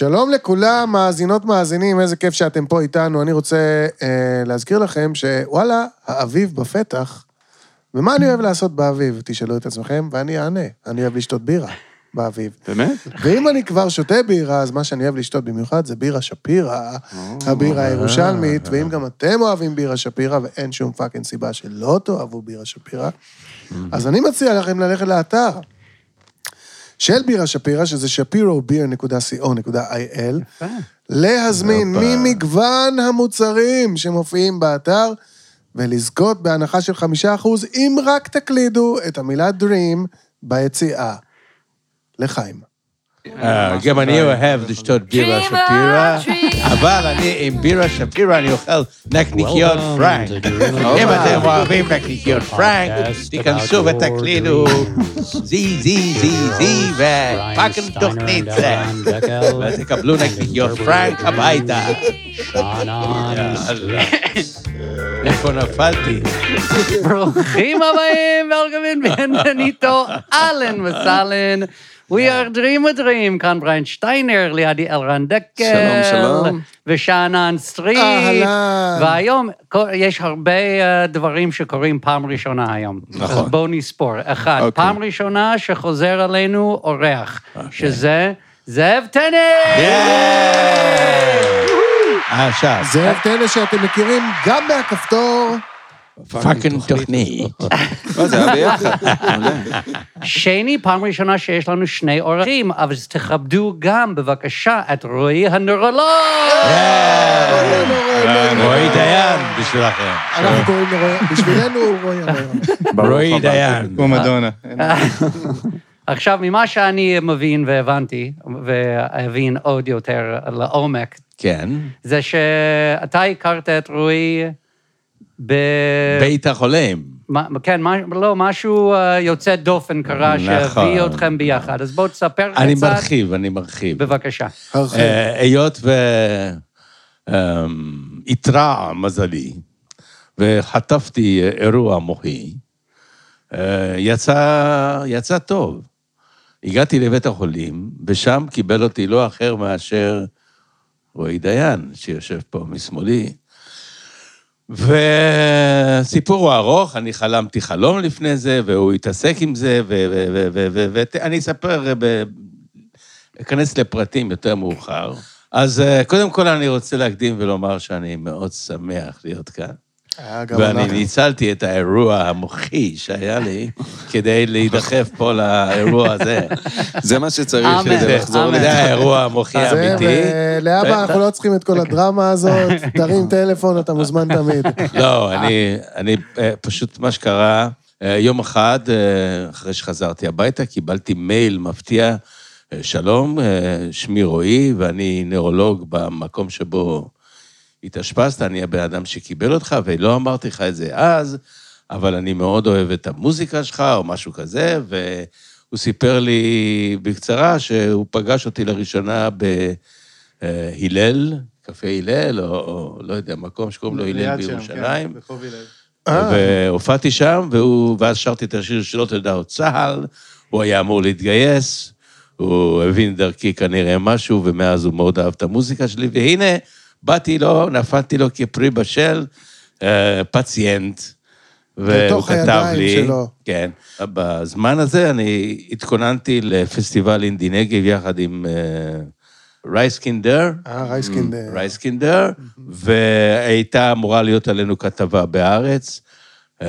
שלום לכולם, מאזינות, מאזינים, איזה כיף שאתם פה איתנו. אני רוצה אה, להזכיר לכם שוואלה, האביב בפתח. ומה אני אוהב לעשות באביב? תשאלו את עצמכם, ואני אענה. אני אוהב לשתות בירה באביב. באמת? ואם אני כבר שותה בירה, אז מה שאני אוהב לשתות במיוחד זה בירה שפירא, הבירה הירושלמית, ואם גם אתם אוהבים בירה שפירא, ואין שום פאקינג סיבה שלא תאהבו בירה שפירא, אז אני מציע לכם ללכת לאתר של בירה שפירא, שזה שפירו.co.il, להזמין. ממגוון המוצרים שמופיעים באתר, ולזכות בהנחה של חמישה אחוז, אם רק תקלידו את המילה Dream ביציאה. לחיים. אה, גם אני אוהב לשתות בירה שפירא, אבל אני עם בירה שפירא אני אוכל נקניקיות פרנק. אם אתם אוהבים נקניקיות פרנק, תיכנסו ותקלידו זי זי זי זי ופאקינג תוכנית זה. ותקבלו נקניקיות פרנק הביתה. איפה נפלתי? ברוכים הבאים, ולקום ביenvenido, אהלן וסהלן. We are Dream a Dream, כאן בריין שטיינר, לידי אלרן דקל. שלום, שלום. ושאנן סטריט. אהלן. והיום יש הרבה אה, דברים שקורים פעם ראשונה היום. נכון. אז בואו נספור. אחד, אוקיי. פעם ראשונה שחוזר עלינו אורח, שזה זאב טנא! אה, עכשיו, זה אלה שאתם מכירים גם מהכפתור. fucking תוכנית. לא, זה היה ביחד. שני, פעם ראשונה שיש לנו שני אורחים, אבל תכבדו גם, בבקשה, את רועי הנוירולוג! רועי דיין בשבילכם. אנחנו קוראים לו רועי, בשבילנו הוא רועי הרעיון. רועי. דיין. כמו מדונה. עכשיו, ממה שאני מבין והבנתי, והבין עוד יותר לעומק, כן. זה שאתה הכרת את רועי ב... בית החולים. מה- כן, מה- לא, משהו אה, יוצא דופן קרה נכון. שהביא אתכם ביחד. אז בואו תספר אני קצת. מרחיב, אני מרחיב. בבקשה. הרחיב. אה, היות ו... אמ, התרע מזלי, וחטפתי אירוע מוחי, אה, יצא, יצא טוב. הגעתי לבית החולים, ושם קיבל אותי לא אחר מאשר רועי דיין, שיושב פה משמאלי. וסיפור הוא ארוך, אני חלמתי חלום לפני זה, והוא התעסק עם זה, ואני אספר, ב- אכנס לפרטים יותר מאוחר. אז אה, קודם כל אני רוצה להקדים ולומר שאני מאוד שמח להיות כאן. ואני. ניצלתי את האירוע המוחי שהיה לי כדי להידחף פה לאירוע הזה. זה מה שצריך. כדי לחזור. לזה. זה האירוע המוחי האמיתי. ולהבא אנחנו לא צריכים את כל הדרמה הזאת, תרים טלפון, אתה מוזמן תמיד. לא, אני, אני, אה, פשוט מה שקרה, אה, יום אחד, אה, אחרי שחזרתי הביתה, קיבלתי מייל מפתיע, אה, שלום, אה, שמי רועי, ואני נוירולוג במקום שבו התאשפזת, אני הבן אדם שקיבל אותך, ולא אמרתי לך את זה אז, אבל אני מאוד אוהב את המוזיקה שלך, או משהו כזה, והוא סיפר לי בקצרה שהוא פגש אותי לראשונה בהלל, קפה הלל, או, או לא יודע, מקום שקוראים לו הלל בירושלים. אה. והופעתי שם, והוא, ואז שרתי את השיר שלו, תדע, צה"ל, הוא היה אמור להתגייס, הוא הבין דרכי כנראה משהו, ומאז הוא מאוד אהב את המוזיקה שלי, והנה, באתי לו, נפלתי לו כפרי בשל, אה, פציינט, והוא בתוך כתב הידיים לי, שלו. כן. בזמן הזה אני התכוננתי לפסטיבל אינדי נגב יחד עם אה, רייסקינדר, אה, רייסקינד. אה, רייסקינדר, והייתה אמורה להיות עלינו כתבה בהארץ. אה,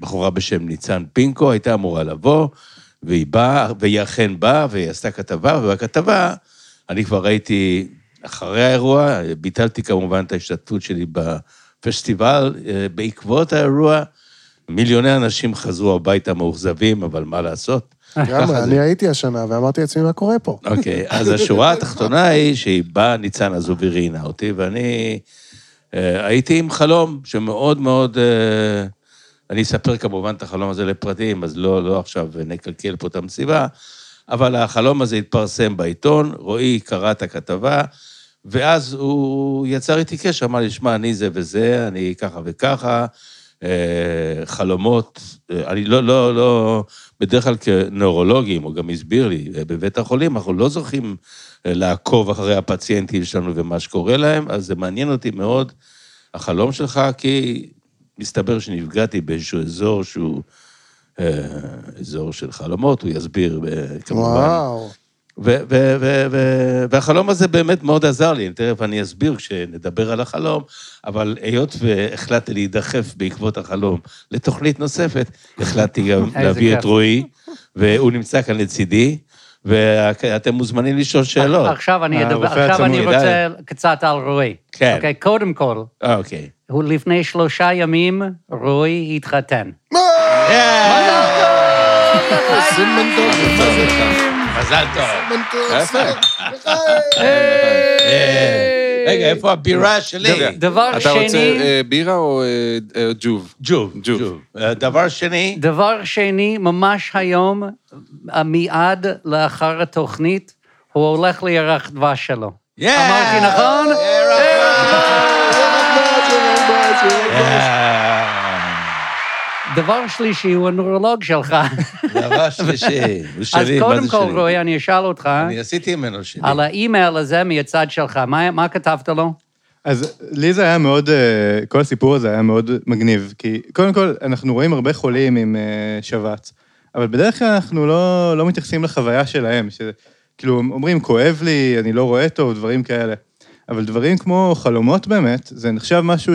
בחורה בשם ניצן פינקו הייתה אמורה לבוא, והיא באה, והיא אכן באה, והיא עשתה כתבה, ובכתבה אני כבר ראיתי, אחרי האירוע, ביטלתי כמובן את ההשתתפות שלי בפסטיבל. אה, בעקבות האירוע, מיליוני אנשים חזרו הביתה מאוכזבים, אבל מה לעשות? זה. אני הייתי השנה ואמרתי לעצמי מה קורה פה. אוקיי, אז השורה התחתונה היא שהיא באה, ניצן הזו וראיינה אותי, ואני אה, הייתי עם חלום שמאוד מאוד... אה, אני אספר כמובן את החלום הזה לפרטים, אז לא, לא עכשיו נקלקל פה את המסיבה, אבל החלום הזה התפרסם בעיתון, רועי קרא את הכתבה, ואז הוא יצר איתי קשר, אמר לי, שמע, אני זה וזה, אני ככה וככה, אה, חלומות, אה, אני לא, לא, לא בדרך כלל כנוירולוגים, הוא גם הסביר לי, בבית החולים אנחנו לא זוכים אה, לעקוב אחרי הפציינטים שלנו ומה שקורה להם, אז זה מעניין אותי מאוד, החלום שלך, כי מסתבר שנפגעתי באיזשהו אזור שהוא אה, אזור של חלומות, הוא יסביר אה, כמובן. וואו. ו- ו- ו- ו- והחלום הזה באמת מאוד עזר לי, תכף אני אסביר כשנדבר על החלום, אבל היות והחלטתי להידחף בעקבות החלום לתוכנית נוספת, החלטתי גם להביא. את רועי, והוא נמצא כאן לצידי, ואתם מוזמנים לשאול שאלות. עכשיו אני אדבר, הרופא עכשיו אני. רוצה קצת על רועי. כן. אוקיי, קודם כל, אה, אוקיי. הוא לפני שלושה ימים, רועי התחתן. סימן טוב, מה זה? מזל טוב. אה, רגע, איפה הבירה שלי? דבר אתה רוצה שני, אה, בירה או אה, ג'וב? ג'וב, ג'וב. דבר שני, דבר שני, ממש היום, מיד לאחר התוכנית, הוא הולך לירח דבש שלו. אמרתי נכון? דבר שלישי, הוא הנורולוג שלך. דבר שלישי, הוא אז שלי, מה קודם זה כל, שלי? רועי, אני אשאל אותך, אני עשיתי ממנו שלי. על האימייל הזה מהצד שלך, מה מה כתבת לו? אז לי זה היה מאוד, אה, כל הסיפור הזה היה מאוד מגניב, כי קודם כל, אנחנו רואים הרבה חולים עם אה, שבץ, אבל בדרך כלל אנחנו לא, לא מתייחסים לחוויה שלהם, שכאילו אומרים, כואב לי, אני לא רואה טוב, דברים כאלה. אבל דברים כמו חלומות באמת, זה נחשב משהו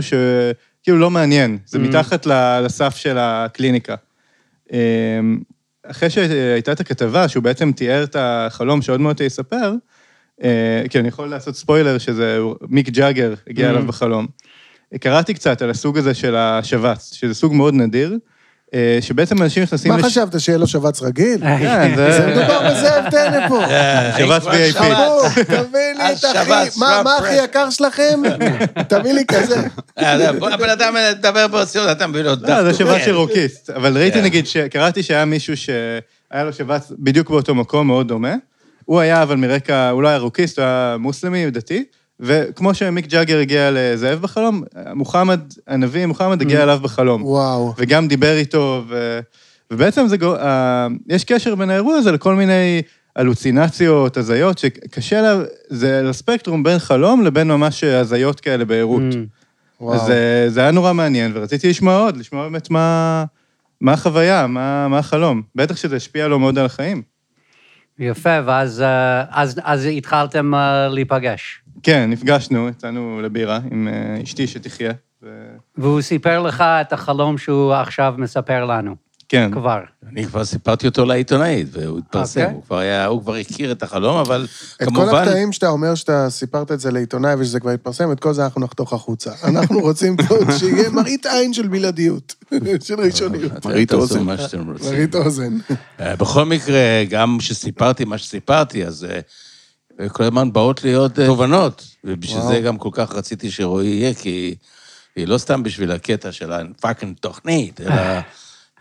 שכאילו לא מעניין, זה Mm. מתחת לסף של הקליניקה. אה, אחרי שהייתה את הכתבה, שהוא בעצם תיאר את החלום שעוד מעט יספר, אה, כי אני יכול לעשות ספוילר שזה מיק ג'אגר הגיע Mm. אליו בחלום. קראתי קצת על הסוג הזה של השבץ, שזה סוג מאוד נדיר, שבעצם אנשים נכנסים... מה חשבת, שיהיה לו שבץ רגיל? כן, זה זה... מדובר בזאב טנא פה. שבץ VIP. חמוד, תביא לי את הכי... מה. הכי יקר שלכם? תביא לי כזה. אה, הבן אדם מדבר ברצינות, אתה מביא לו דף. לא, זה שבץ כן. של רוקיסט. אבל ראיתי כן. נגיד, שקראתי שהיה מישהו שהיה לו שבץ בדיוק באותו מקום, מאוד דומה. הוא היה אבל מרקע, הוא לא היה רוקיסט, הוא היה מוסלמי, דתי. וכמו שמיק ג'אגר הגיע לזאב בחלום, מוחמד, הנביא מוחמד הגיע אליו בחלום. וואו. וגם דיבר איתו, ו... ובעצם זה, אה, יש קשר בין האירוע הזה לכל מיני הלוצינציות, הזיות, שקשה לה, זה לספקטרום בין חלום לבין ממש הזיות כאלה בעירות. Mm. וואו. אז אה, זה היה נורא מעניין, ורציתי לשמוע עוד, לשמוע באמת מה, מה החוויה, מה, מה החלום. בטח שזה השפיע לו מאוד על החיים. יפה, ואז אה, אז, אז התחלתם אה, להיפגש. כן, נפגשנו, יצאנו לבירה עם אה, אשתי שתחיה. ו... והוא סיפר לך את החלום שהוא עכשיו מספר לנו, כן. כבר. אני כבר סיפרתי אותו לעיתונאית, והוא התפרסם. אוקיי. הוא כבר היה, הוא כבר הכיר את החלום, אבל את כל כמובן... הקטעים שאתה אומר שאתה סיפרת את זה לעיתונאי ושזה כבר התפרסם, את כל זה אנחנו נחתוך החוצה. אנחנו רוצים פה שיהיה מראית עין של בלעדיות, של ראשוניות. מראית אוזן. מה שאתם רוצים. מראית אוזן. אה, בכל מקרה, גם כשסיפרתי מה שסיפרתי, אז אה, כל הזמן באות לי עוד אה, תובנות, ובשביל וואו. זה גם כל כך רציתי שרועי יהיה, כי היא לא סתם בשביל הקטע של הפאקינג תוכנית, אלא...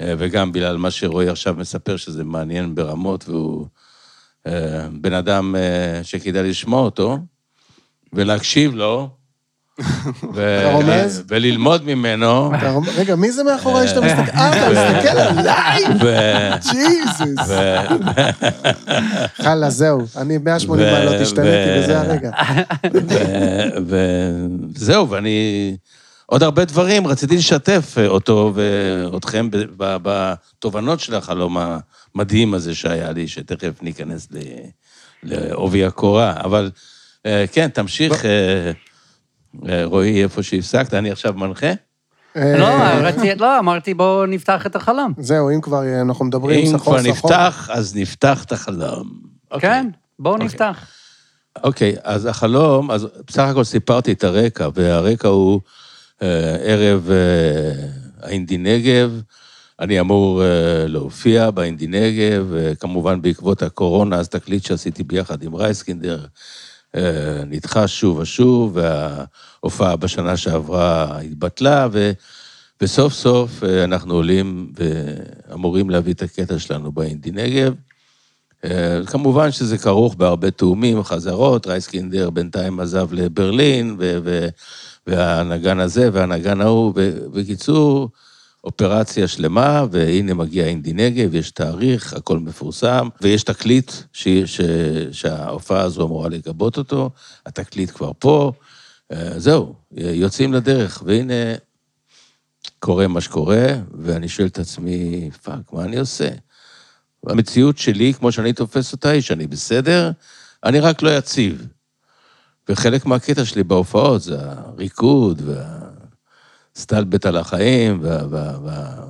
אה, וגם בגלל מה שרועי עכשיו מספר, שזה מעניין ברמות, והוא אה, בן אדם אה, שכדאי לשמוע אותו, ולהקשיב לו, ו- רומז? וללמוד ממנו, רגע, מי זה מאחוריי שאתה מסתכל? אה, אתה מסתכל עליי? ג'יזוס. חלה, זהו. אני 180 ו- מעלות השתניתי, וזה הרגע. וזהו, ואני... עוד הרבה דברים, רציתי לשתף אותו ואתכם ב- ב- בתובנות של החלום המדהים הזה שהיה לי, שתכף ניכנס לעובי הקורה. אבל אה, כן, תמשיך, אה, אה, רועי, איפה שהפסקת, אני עכשיו מנחה. אה, לא, לא, אמרתי בואו נפתח את החלום. זהו, אם כבר אנחנו מדברים אם סחור כבר סחור. נפתח, אז נפתח את החלום. אוקיי. כן, בואו אוקיי. נפתח. אוקיי, אז החלום, אז בסך הכל סיפרתי את הרקע, והרקע הוא אה, ערב אה, האינדי נגב. אני אמור אה, להופיע באינדי נגב, אה, כמובן בעקבות הקורונה, אז תקליט שעשיתי ביחד עם רייסקינדר אה, נדחה שוב ושוב, וההופעה בשנה שעברה התבטלה, ו... וסוף סוף אה, אנחנו עולים ואמורים להביא את הקטע שלנו באינדי נגב. אה, כמובן שזה כרוך בהרבה תאומים, חזרות, רייסקינדר בינתיים עזב לברלין, ו- והנגן הזה והנגן ההוא. בקיצור, אופרציה שלמה, והנה מגיע אינדי נגב, יש תאריך, הכל מפורסם, ויש תקליט ש... ש... שההופעה הזו אמורה לגבות אותו, התקליט כבר פה, אה, זהו, יוצאים לדרך, והנה קורה מה שקורה, ואני שואל את עצמי, fuck, מה אני עושה? המציאות שלי, כמו שאני תופס אותה, היא שאני בסדר, אני רק לא יציב. וחלק מהקטע שלי בהופעות זה הריקוד והסטלבט על החיים, וה, וה, וה,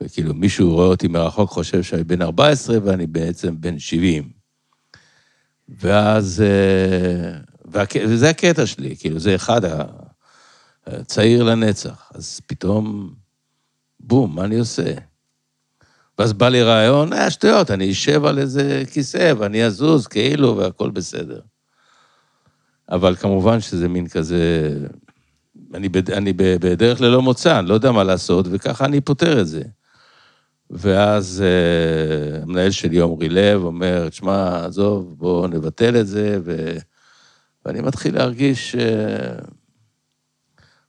וכאילו מישהו רואה אותי מרחוק, חושב שאני בן 14 ואני בעצם בן 70. ואז, אה, והק... וזה הקטע שלי, כאילו, זה אחד, הצעיר לנצח. אז פתאום, בום, מה אני עושה? ואז בא לי רעיון, אה, שטויות, אני אשב על איזה כיסא ואני אזוז כאילו והכל בסדר. אבל כמובן שזה מין כזה... אני, בד... אני בדרך ללא מוצא, אני לא יודע מה לעשות, וככה אני פותר את זה. ואז uh, המנהל שלי, עמרי לב, אומר, תשמע, עזוב, בואו נבטל את זה, ו... ואני מתחיל להרגיש, uh,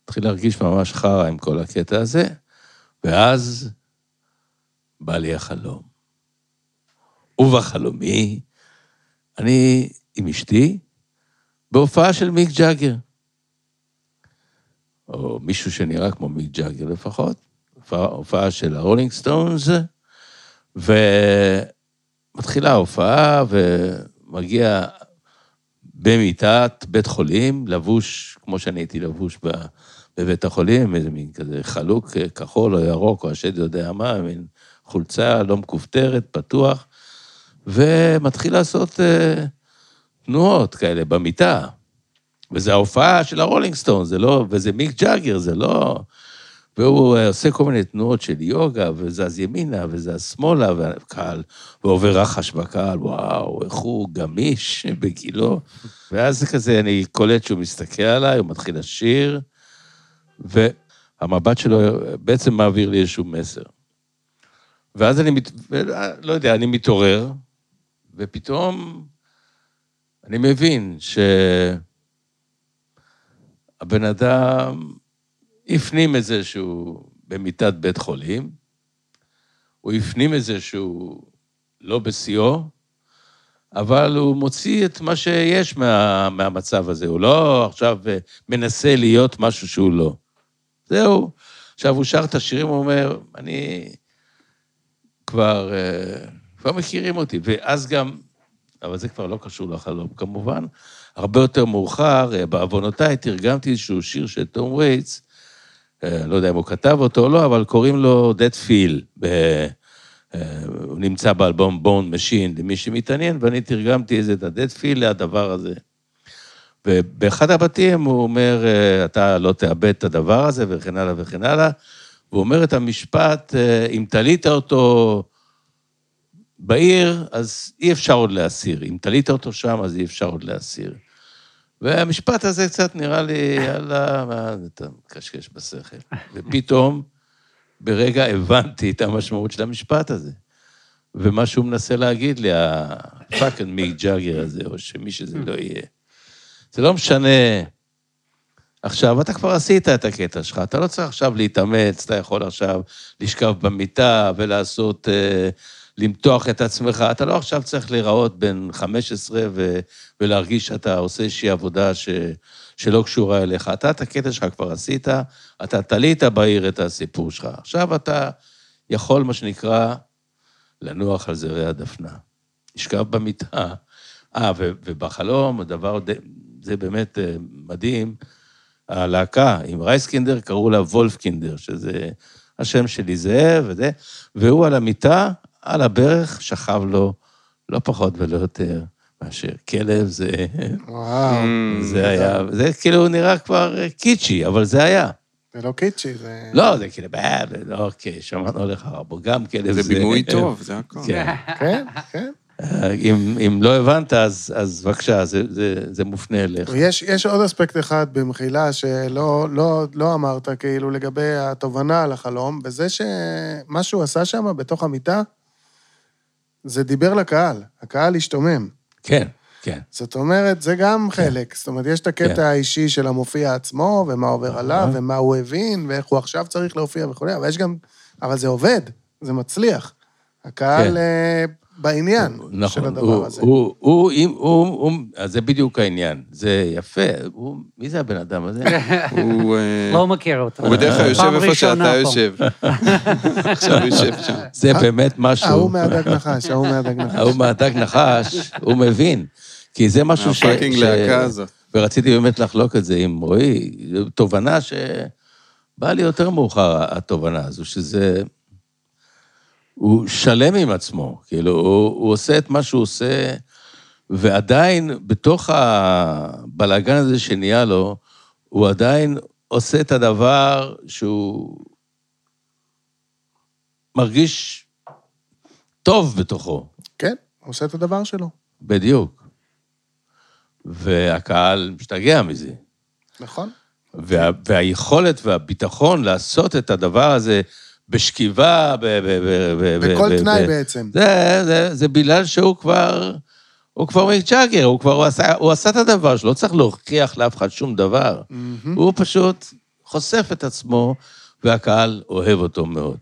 מתחיל להרגיש ממש חרא עם כל הקטע הזה, ואז בא לי החלום. ובחלומי, אני עם אשתי בהופעה של מיק ג'אגר. או מישהו שנראה כמו מיק ג'אגר לפחות, הופעה, הופעה של הרולינג סטונס, ומתחילה ההופעה, ומגיע במיטת בית חולים, לבוש, כמו שאני הייתי לבוש בבית החולים, איזה מין כזה חלוק, כחול או ירוק, או השד יודע מה, מין חולצה לא מכופתרת, פתוח, ומתחיל לעשות אה, תנועות כאלה במיטה. וזה ההופעה של הרולינג סטון, זה לא, וזה מיק ג'אגר, זה לא... והוא אה, עושה כל מיני תנועות של יוגה, וזז ימינה, וזז שמאלה, והקהל, ועובר רחש בקהל, וואו, איך הוא גמיש בגילו. ואז זה כזה, אני קולט שהוא מסתכל עליי, הוא מתחיל לשיר, והמבט שלו בעצם מעביר לי איזשהו מסר. ואז אני, מת... לא יודע, אני מתעורר, ופתאום אני מבין שהבן אדם הפנים את זה שהוא במיטת בית חולים, הוא הפנים את זה שהוא לא בשיאו, אבל הוא מוציא את מה שיש מה, מהמצב הזה, הוא לא עכשיו מנסה להיות משהו שהוא לא. זהו. עכשיו, הוא שר את השירים, הוא אומר, אני... כבר, אה, כבר מכירים אותי, ואז גם, אבל זה כבר לא קשור לחלום כמובן, הרבה יותר מאוחר, אה, בעוונותיי, תרגמתי איזשהו שיר של תום וייטס, אה, לא יודע אם הוא כתב אותו או לא, אבל קוראים לו That Feel. הוא נמצא באלבום Bone Machine, למי שמתעניין, ואני תרגמתי איזה את ה-That Feel לדבר הזה. ובאחד הבתים הוא אומר, אתה לא תאבד את הדבר הזה, וכן הלאה וכן הלאה. והוא אומר את המשפט, אם תלית אותו בעיר, אז אי אפשר עוד להסיר. אם תלית אותו שם, אז אי אפשר עוד להסיר. והמשפט הזה קצת נראה לי, יאללה, מה, אתה מקשקש בשכל. ופתאום, ברגע הבנתי את המשמעות של המשפט הזה. ומה שהוא מנסה להגיד לי, הפאקינג מיק ג'אגר הזה, או שמי שזה לא יהיה. זה לא משנה עכשיו, אתה כבר עשית את הקטע שלך, אתה לא צריך עכשיו להתאמץ, אתה יכול עכשיו לשכב במיטה ולעשות, אה, למתוח את עצמך, אתה לא עכשיו צריך להיראות בן 15 ו, ולהרגיש שאתה עושה איזושהי עבודה ש, שלא קשורה אליך. אתה את הקטע שלך כבר עשית, אתה תלית בעיר את הסיפור שלך. עכשיו אתה יכול, מה שנקרא, לנוח על זרי הדפנה. לשכב במיטה. אה, ובחלום, הדבר, זה באמת אה, מדהים, הלהקה עם רייסקינדר, קראו לה וולפקינדר, שזה השם שלי זאב וזה, והוא על המיטה, על הברך, שכב לו לא פחות ולא יותר מאשר כלב, זה... וואו. זה היה, זה כאילו נראה כבר קיצ'י, אבל זה היה. זה לא קיצ'י, זה... לא, זה כאילו, לא, אוקיי, שמענו עליך רבו, גם כלב זה... זה בימוי טוב, זה הכול. כן. כן, כן. אם, אם לא הבנת, אז, אז בבקשה, זה, זה, זה מופנה אליך. יש, יש עוד אספקט אחד במחילה שלא לא, לא אמרת, כאילו, לגבי התובנה על החלום, וזה שמה שהוא עשה שם, בתוך המיטה, זה דיבר לקהל. הקהל השתומם. כן, כן. זאת אומרת, זה גם חלק. זאת אומרת, יש את הקטע כן. האישי של המופיע עצמו, ומה עובר עליו. ומה הוא הבין, ואיך הוא עכשיו צריך להופיע וכולי, אבל יש גם... אבל זה עובד, זה מצליח. הקהל כן. בעניין של נכון, הדבר הוא, הזה. הוא, הוא, אם, הוא, הוא, אז זה בדיוק העניין, זה יפה. הוא, מי זה הבן אדם הזה? הוא... אה, לא מכיר אותו. הוא בדרך כלל יושב איפה שאתה. יושב. עכשיו הוא יושב שם. זה באמת משהו. ההוא מהדג נחש, ההוא מהדג נחש. ההוא מהדג נחש, הוא מבין. כי זה משהו ש... הפאקינג להקה הזאת. ורציתי באמת לחלוק את זה עם רועי, תובנה שבאה לי יותר מאוחר, התובנה הזו, שזה... הוא שלם עם עצמו, כאילו, הוא, הוא עושה את מה שהוא עושה, ועדיין, בתוך הבלאגן הזה שנהיה לו, הוא עדיין עושה את הדבר שהוא מרגיש טוב בתוכו. כן, הוא עושה את הדבר שלו. בדיוק. והקהל משתגע מזה. נכון. וה, והיכולת והביטחון לעשות את הדבר הזה בשכיבה, ב... ב, ב, ב בכל ב, תנאי ב, בעצם. זה, זה, זה בגלל שהוא כבר... הוא כבר מיק ג'אגר, הוא כבר הוא עשה, הוא עשה את הדבר שלו, לא צריך להוכיח לאף אחד שום דבר. מהמם. הוא פשוט חושף את עצמו, והקהל אוהב אותו מאוד.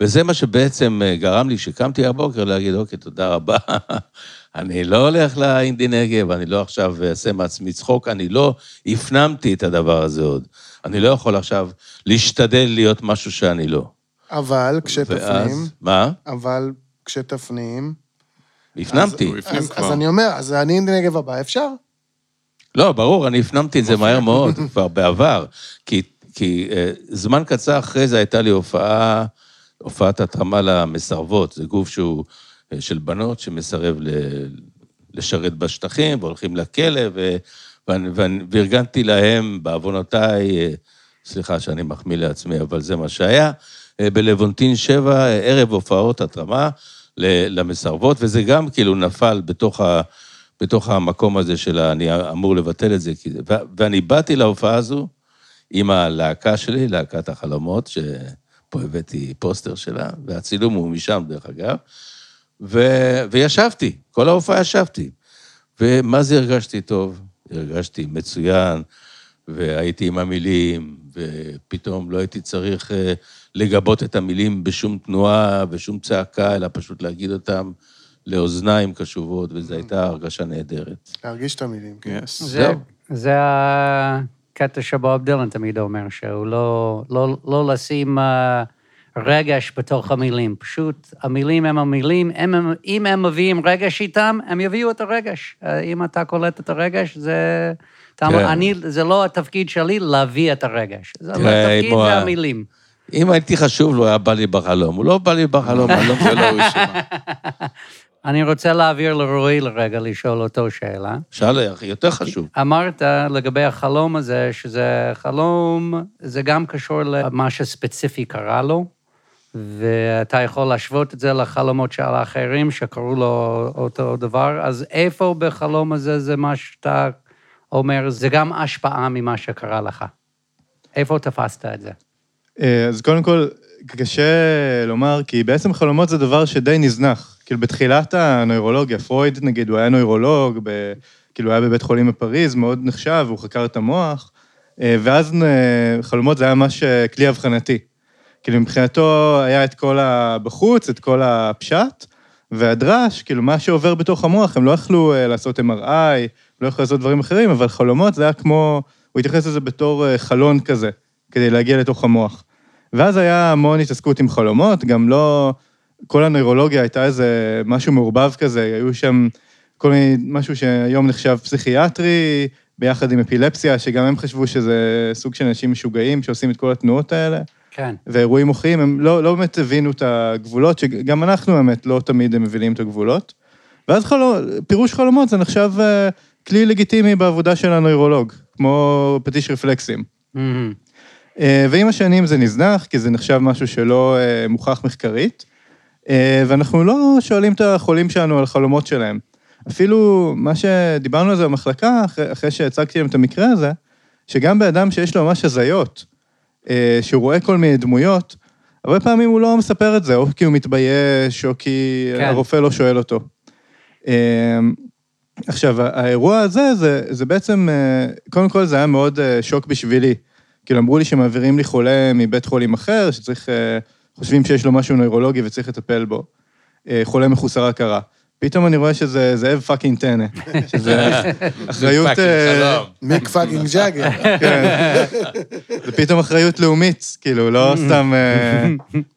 וזה מה שבעצם אה, גרם לי, שקמתי הבוקר להגיד, אוקיי, תודה רבה, אני לא הולך לאינדי נגב, אני לא עכשיו אעשה מעצמי צחוק, אני לא הפנמתי את הדבר הזה עוד. אני לא יכול עכשיו להשתדל להיות משהו שאני לא. אבל כשתפנים, ואז, מה? אבל כשתפנים... הפנמתי. אז, כבר. אז אני אומר, אז אני נגב הבא, אפשר? לא, ברור, אני הפנמתי את זה מהר מאוד, כבר בעבר. כי, כי אה, זמן קצר אחרי זה הייתה לי הופעה, הופעת התרמה למסרבות. זה גוף שהוא אה, של בנות שמסרב ל, לשרת בשטחים, והולכים לכלא, ו, ואני- ואני- וארגנתי להם, בעוונותיי, אה, סליחה שאני מחמיא לעצמי, אבל זה מה שהיה, בלוונטין 7, אה, ערב הופעות התרמה למסרבות, וזה גם כאילו נפל בתוך ה... בתוך המקום הזה של אני אמור לבטל את זה. ו- ואני באתי להופעה הזו עם הלהקה שלי, להקת החלומות, שפה הבאתי פוסטר שלה, והצילום הוא משם, דרך אגב, ו... וישבתי, כל ההופעה ישבתי. ומה זה הרגשתי טוב? הרגשתי מצוין, והייתי עם המילים, ופתאום לא הייתי צריך אה, לגבות את המילים בשום תנועה ושום צעקה, אלא פשוט להגיד אותם לאוזניים קשובות, וזו הייתה הרגשה נהדרת. להרגיש את המילים, כן. Yes. זה, זהו. זה הקטע שבוב דילן תמיד אומר, שהוא לא, לא, לא לשים אה, רגש בתוך המילים. פשוט המילים הם המילים, הם, הם, אם הם מביאים רגש איתם, הם יביאו את הרגש. אה, אם אתה קולט את הרגש, זה... אתה כן. אומר, אני, זה לא התפקיד שלי להביא את הרגש. זה תראה, התפקיד זה המילים. אם הייתי חשוב לו, היה בא לי בחלום. הוא לא בא לי בחלום, זה לא הוא שמע. אני רוצה להעביר לרועי לרגע לשאול אותו שאלה. שאל, יותר חשוב. אמרת לגבי החלום הזה, שזה חלום, זה גם קשור למה שספציפי קרה לו, ואתה יכול להשוות את זה לחלומות של האחרים שקראו לו אותו דבר, אז איפה בחלום הזה זה מה שאתה אומר, זה גם השפעה ממה שקרה לך? איפה תפסת את זה? אה, אז קודם כל, קשה לומר, כי בעצם חלומות זה דבר שדי נזנח. כאילו, בתחילת הנוירולוגיה, פרויד, נגיד, הוא היה נוירולוג, ב... כאילו, הוא היה בבית חולים בפריז, מאוד נחשב, הוא חקר את המוח, אה, ואז אה, חלומות זה היה ממש כלי אבחנתי. כאילו, מבחינתו היה את כל ה... בחוץ, את כל הפשט, והדרש, כאילו, מה שעובר בתוך המוח, הם לא יכלו לעשות MRI, לא יכלו לעשות דברים אחרים, אבל חלומות זה היה כמו, הוא התייחס לזה בתור חלון כזה, כדי להגיע לתוך המוח. ואז היה המון התעסקות עם חלומות, גם לא... כל הנוירולוגיה הייתה איזה משהו מעורבב כזה, היו שם כל מיני, משהו שהיום נחשב פסיכיאטרי, ביחד עם אפילפסיה, שגם הם חשבו שזה סוג של אנשים משוגעים שעושים את כל התנועות האלה, כן. ואירועים מוחיים, הם לא, לא באמת הבינו את הגבולות, שגם אנחנו באמת לא תמיד הם מבינים את הגבולות. ואז חלום, פירוש חלומות זה נחשב אה, כלי לגיטימי בעבודה של הנוירולוג, כמו פטיש רפלקסים. מהמם. אה, ועם השנים זה נזנח, כי זה נחשב משהו שלא אה, מוכח מחקרית, אה, ואנחנו לא שואלים את החולים שלנו על החלומות שלהם. אפילו מה שדיברנו על זה במחלקה, אחרי, אחרי שהצגתי להם את המקרה הזה, שגם באדם שיש לו ממש הזיות, שהוא רואה כל מיני דמויות, הרבה פעמים הוא לא מספר את זה, או כי הוא מתבייש, או כי כן. הרופא לא שואל אותו. עכשיו, האירוע הזה, זה, זה בעצם, קודם כל זה היה מאוד שוק בשבילי. כאילו, אמרו לי שמעבירים לי חולה מבית חולים אחר, שצריך, אה, חושבים שיש לו משהו נוירולוגי וצריך לטפל בו. אה, חולה מחוסר הכרה. פתאום אני רואה שזה זאב fucking טנא, שזה אחריות... אה. מיק fucking ג'אגר. כן. זה פתאום אחריות לאומית, כאילו, לא סתם...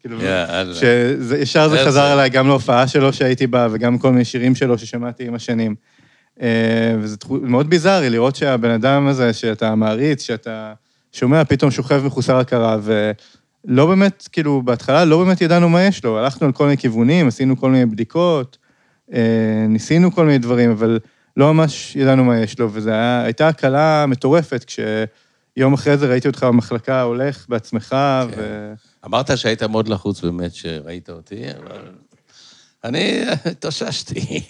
כאילו. שישר זה. חזר אליי, גם להופעה שלו שהייתי בה, וגם כל מיני שירים שלו ששמעתי עם השנים. וזה מאוד ביזארי לראות שהבן אדם הזה, שאתה מעריץ, שאתה שומע, פתאום שוכב מחוסר הכרה, ולא באמת, כאילו, בהתחלה לא באמת ידענו מה יש לו. הלכנו על כל מיני כיוונים, עשינו כל מיני בדיקות, אה, ניסינו כל מיני דברים, אבל לא ממש ידענו מה יש לו, וזו הייתה הקלה מטורפת, כשיום אחרי זה ראיתי אותך במחלקה הולך בעצמך, ו... אמרת שהיית מאוד לחוץ באמת שראית אותי, אבל אני התאוששתי.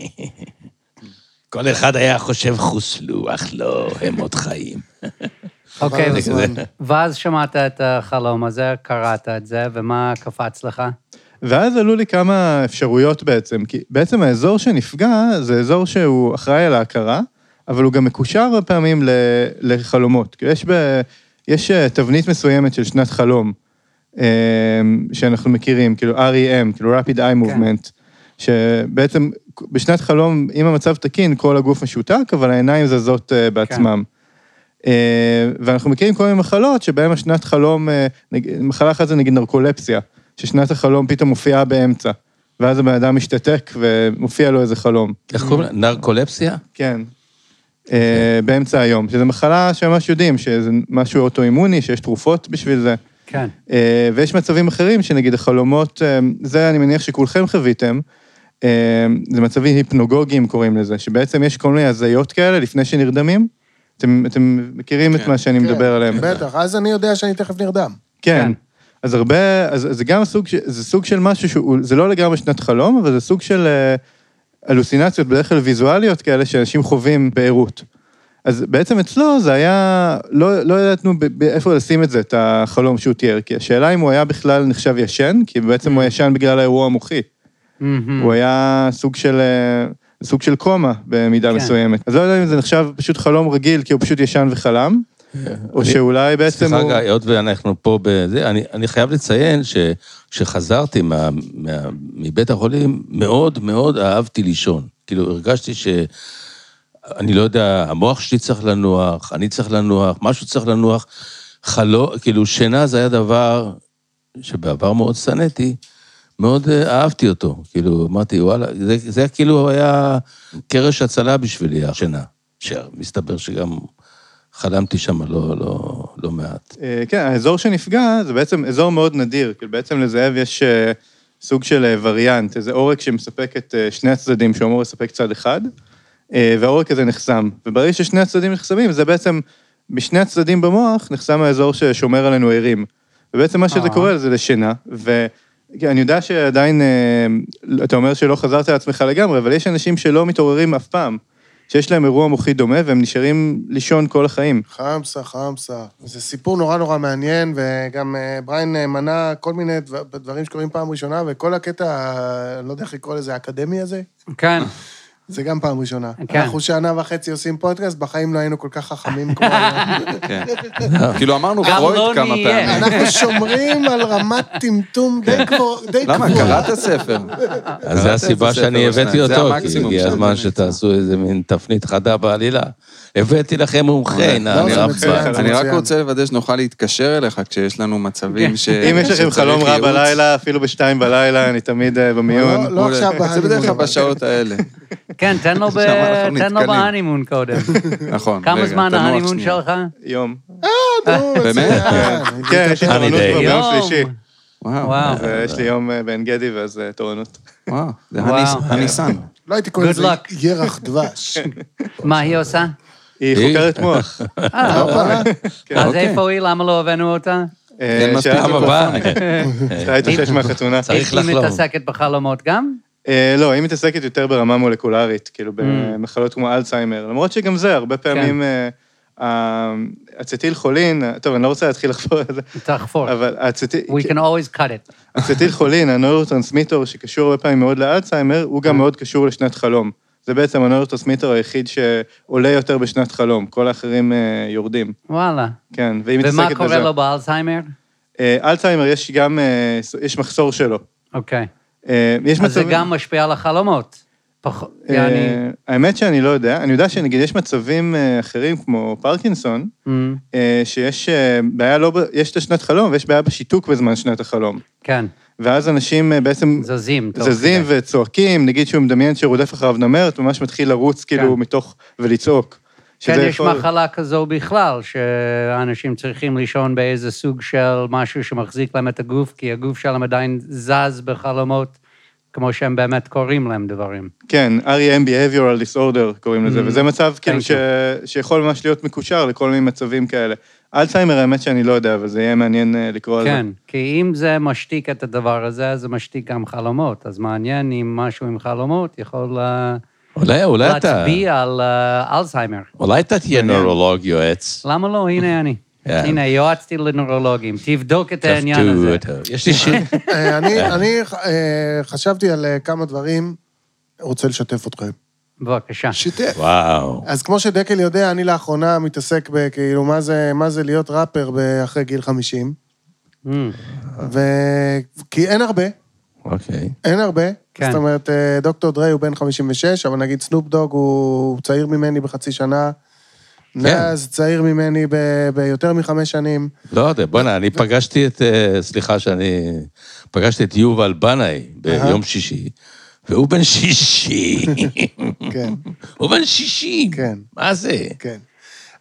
כל אחד היה חושב חוסלו, אך לא, הם עוד חיים. אוקיי. ואז שמעת את החלום הזה, קראת את זה, ומה קפץ לך? ואז עלו לי כמה אפשרויות בעצם, כי בעצם האזור שנפגע זה אזור שהוא אחראי על ההכרה, אבל הוא גם מקושר הרבה פעמים לחלומות. יש, ב, יש אה, תבנית מסוימת של שנת חלום, אה, שאנחנו מכירים, כאילו REM, כאילו Rapid Eye Movement, שבעצם בשנת חלום, אם המצב תקין, כל הגוף משותק, אבל העיניים זזות אה, בעצמם. אה, ואנחנו מכירים כל מיני מחלות שבהן השנת חלום, אה, מחלה אחת זה נגיד נרקולפסיה, ששנת החלום פתאום מופיעה באמצע, ואז הבן אדם משתתק ומופיע לו איזה חלום. איך קוראים לה? נרקולפסיה? כן. אה, באמצע היום, שזו מחלה שממש יודעים, שזה משהו אוטואימוני, שיש תרופות בשביל זה. כן. אה, ויש מצבים אחרים, שנגיד החלומות, אה, זה אני מניח שכולכם חוויתם, אה, זה מצבים היפנוגוגיים קוראים לזה, שבעצם יש כל מיני הזיות כאלה לפני שנרדמים. אתם, אתם מכירים את כן. מה שאני מדבר עליהם. בטח, אז אני יודע שאני תכף נרדם. כן. כן. אז הרבה, אז זה גם סוג, זה סוג של משהו שהוא, זה לא לגמרי שנת חלום, אבל זה סוג של אה, הלוסינציות, בדרך כלל ויזואליות כאלה, שאנשים חווים בערות. אז בעצם אצלו זה היה, לא, לא ידענו איפה לשים את זה, את החלום שהוא תיאר, כי השאלה אם הוא היה בכלל נחשב ישן, כי בעצם הוא ישן בגלל האירוע המוחי. מהמם. הוא היה סוג של, אה, סוג של קומה במידה כן. מסוימת. אז לא יודע אם זה נחשב פשוט חלום רגיל, כי הוא פשוט ישן וחלם, או אני- שאולי בעצם סליחה, הוא... רגע, היות ואנחנו פה בזה, אני, אני חייב לציין שכשחזרתי מה, מה, מבית החולים, מאוד מאוד אהבתי לישון. כאילו, הרגשתי ש... אני לא יודע, המוח שלי צריך לנוח, אני צריך לנוח, משהו צריך לנוח. חלום, כאילו, שינה זה היה דבר שבעבר מאוד שנאתי, מאוד אה, אהבתי אותו. כאילו, אמרתי, וואלה, זה, זה כאילו היה קרש הצלה בשבילי, השינה. שמסתבר שגם חלמתי שם לא, לא, לא מעט. אה, כן, האזור שנפגע זה בעצם אזור מאוד נדיר, כאילו בעצם לזאב יש אה, סוג של וריאנט, איזה עורק שמספק את שני הצדדים, שהוא אמור לספק צד אחד, והעורק הזה נחסם. וברגע ששני הצדדים נחסמים, זה בעצם, בשני הצדדים במוח נחסם האזור ששומר עלינו ערים. ובעצם מה שזה. קורה זה לשינה, ואני יודע שעדיין, אה, אתה אומר שלא חזרת לעצמך לגמרי, אבל יש אנשים שלא מתעוררים אף פעם, שיש להם אירוע מוחי דומה והם נשארים לישון כל החיים. חמסה, חמסה. זה סיפור נורא נורא מעניין, וגם אה, בריין אה, מנה כל מיני דבר- דברים שקורים פעם ראשונה, וכל הקטע, אני לא יודע איך לקרוא לזה, האקדמי הזה, כן. זה גם פעם ראשונה. כן. אנחנו שנה וחצי עושים פודקאסט, בחיים לא היינו כל כך חכמים כמו היום. כן. כאילו אמרנו פרויד לא כמה. פעמים. אנחנו שומרים על רמת טמטום די קבוע- די למה? קבועה. קראת ספר. אז זו הסיבה שאני הבאתי אותו, כי הגיע הזמן. שתעשו איזה מין תפנית חדה בעלילה. הבאתי לכם מומחה, נא, לא, אני רק. רוצה לוודא שנוכל להתקשר אליך כשיש לנו מצבים ש... אם יש לכם חלום רע. בלילה, אפילו בשתיים בלילה, אני תמיד אה, במיון. לא, לא מעולה. עכשיו זה. בדרך כלל בשעות האלה. כן, תן לו ב- שם אנחנו תן לו נתקלים. בהנימון קודם. נכון. כמה רגע, זמן תנוח ההנימון שנייה. שלך? יום. נו, באמת? מצוין. כן, יש לי תורנות. כבר ביום יום. שלישי. וואו. וואו. ויש לי יום אה, בעין גדי ואז אה, תורנות. וואו. זה וואו. הניס- הניסן. לא הייתי קורא Good לזה luck. ירח דבש. מה היא עושה? היא היא- חוקרת מוח. אה, הופה. אז אוקיי. איפה היא? למה לא הבאנו אותה? אה, אין מספיק שאלתי פעם הבאה. התאושש מהחתונה. צריך היא לחלום. מתעסקת בחלומות גם? אה, לא, היא מתעסקת יותר ברמה מולקולרית, כאילו במחלות כמו אלצהיימר, למרות שגם זה, הרבה פעמים אה, האצטילכולין, טוב, אני לא רוצה להתחיל לחפור על זה, תחפור. אבל האצטיל... We can always cut it. אצטילכולין, הנוירוטרנסמיטור שקשור הרבה פעמים מאוד לאלצהיימר, הוא גם מאוד קשור לשנת חלום. זה בעצם הנוירוטרנסמיטור היחיד שעולה יותר בשנת חלום, כל האחרים אה, יורדים. וואלה. כן, והיא מתעסקת בזה. ומה קורה לו באלצהיימר? אלצהיימר, יש גם, יש מחסור שלו. אוקיי. יש אז זה מצבים- גם משפיע על החלומות. פחות, אה, יעני... האמת שאני לא יודע, אני יודע שנגיד יש מצבים אה, אחרים כמו פרקינסון, אה, שיש אה, בעיה לא, יש את השנת חלום ויש בעיה בשיתוק בזמן שנת החלום. כן, ואז אנשים אה, בעצם זזים. זזים. וצועקים, נגיד שהוא מדמיין שרודף אחריו נמרת, ממש מתחיל לרוץ כאילו מתוך ולצעוק. כן, יש יכול- מחלה כזו בכלל, שאנשים צריכים לישון באיזה סוג של משהו שמחזיק להם את הגוף, כי הגוף שלהם עדיין זז בחלומות, כמו שהם באמת קוראים להם דברים. כן, REM Behavioral Disorder קוראים לזה, Mm. וזה מצב כאילו ש... שיכול ממש להיות מקושר לכל מיני מצבים כאלה. אלצהיימר, האמת שאני לא יודע, אבל זה יהיה מעניין אה, לקרוא על זה. כן, כי אם זה משתיק את הדבר הזה, אז זה משתיק גם חלומות. אז מעניין אם משהו עם חלומות יכול אה, אולי, אולי אתה... להצביע על אה, אלצהיימר. אולי אתה תהיה נורולוג יועץ. למה לא? הנה אני. הנה, יועצתי לנורולוגים. תבדוק את העניין הזה. יש לי שיר. אה, אני, אני אה, חשבתי על כמה דברים, רוצה לשתף אתכם. בבקשה. שיתף. וואו. אז כמו שדקל יודע, אני לאחרונה מתעסק בכאילו, מה זה, מה זה להיות ראפר אחרי גיל 50. אמ, ו... כי אין הרבה, אוקיי. אין הרבה. כן. זאת אומרת, אה, דוקטור דריי הוא בן 56, אבל נגיד סנופ דוג הוא צעיר ממני בחצי שנה. נאז צעיר ממני ב- ביותר מחמש שנים. לא יודע, בוא'נה, אני פגשתי את, אה, סליחה שאני... פגשתי את יובל בנאי ביום שישי, והוא בן שישי. כן, הוא בן שישי. כן. מה זה? כן.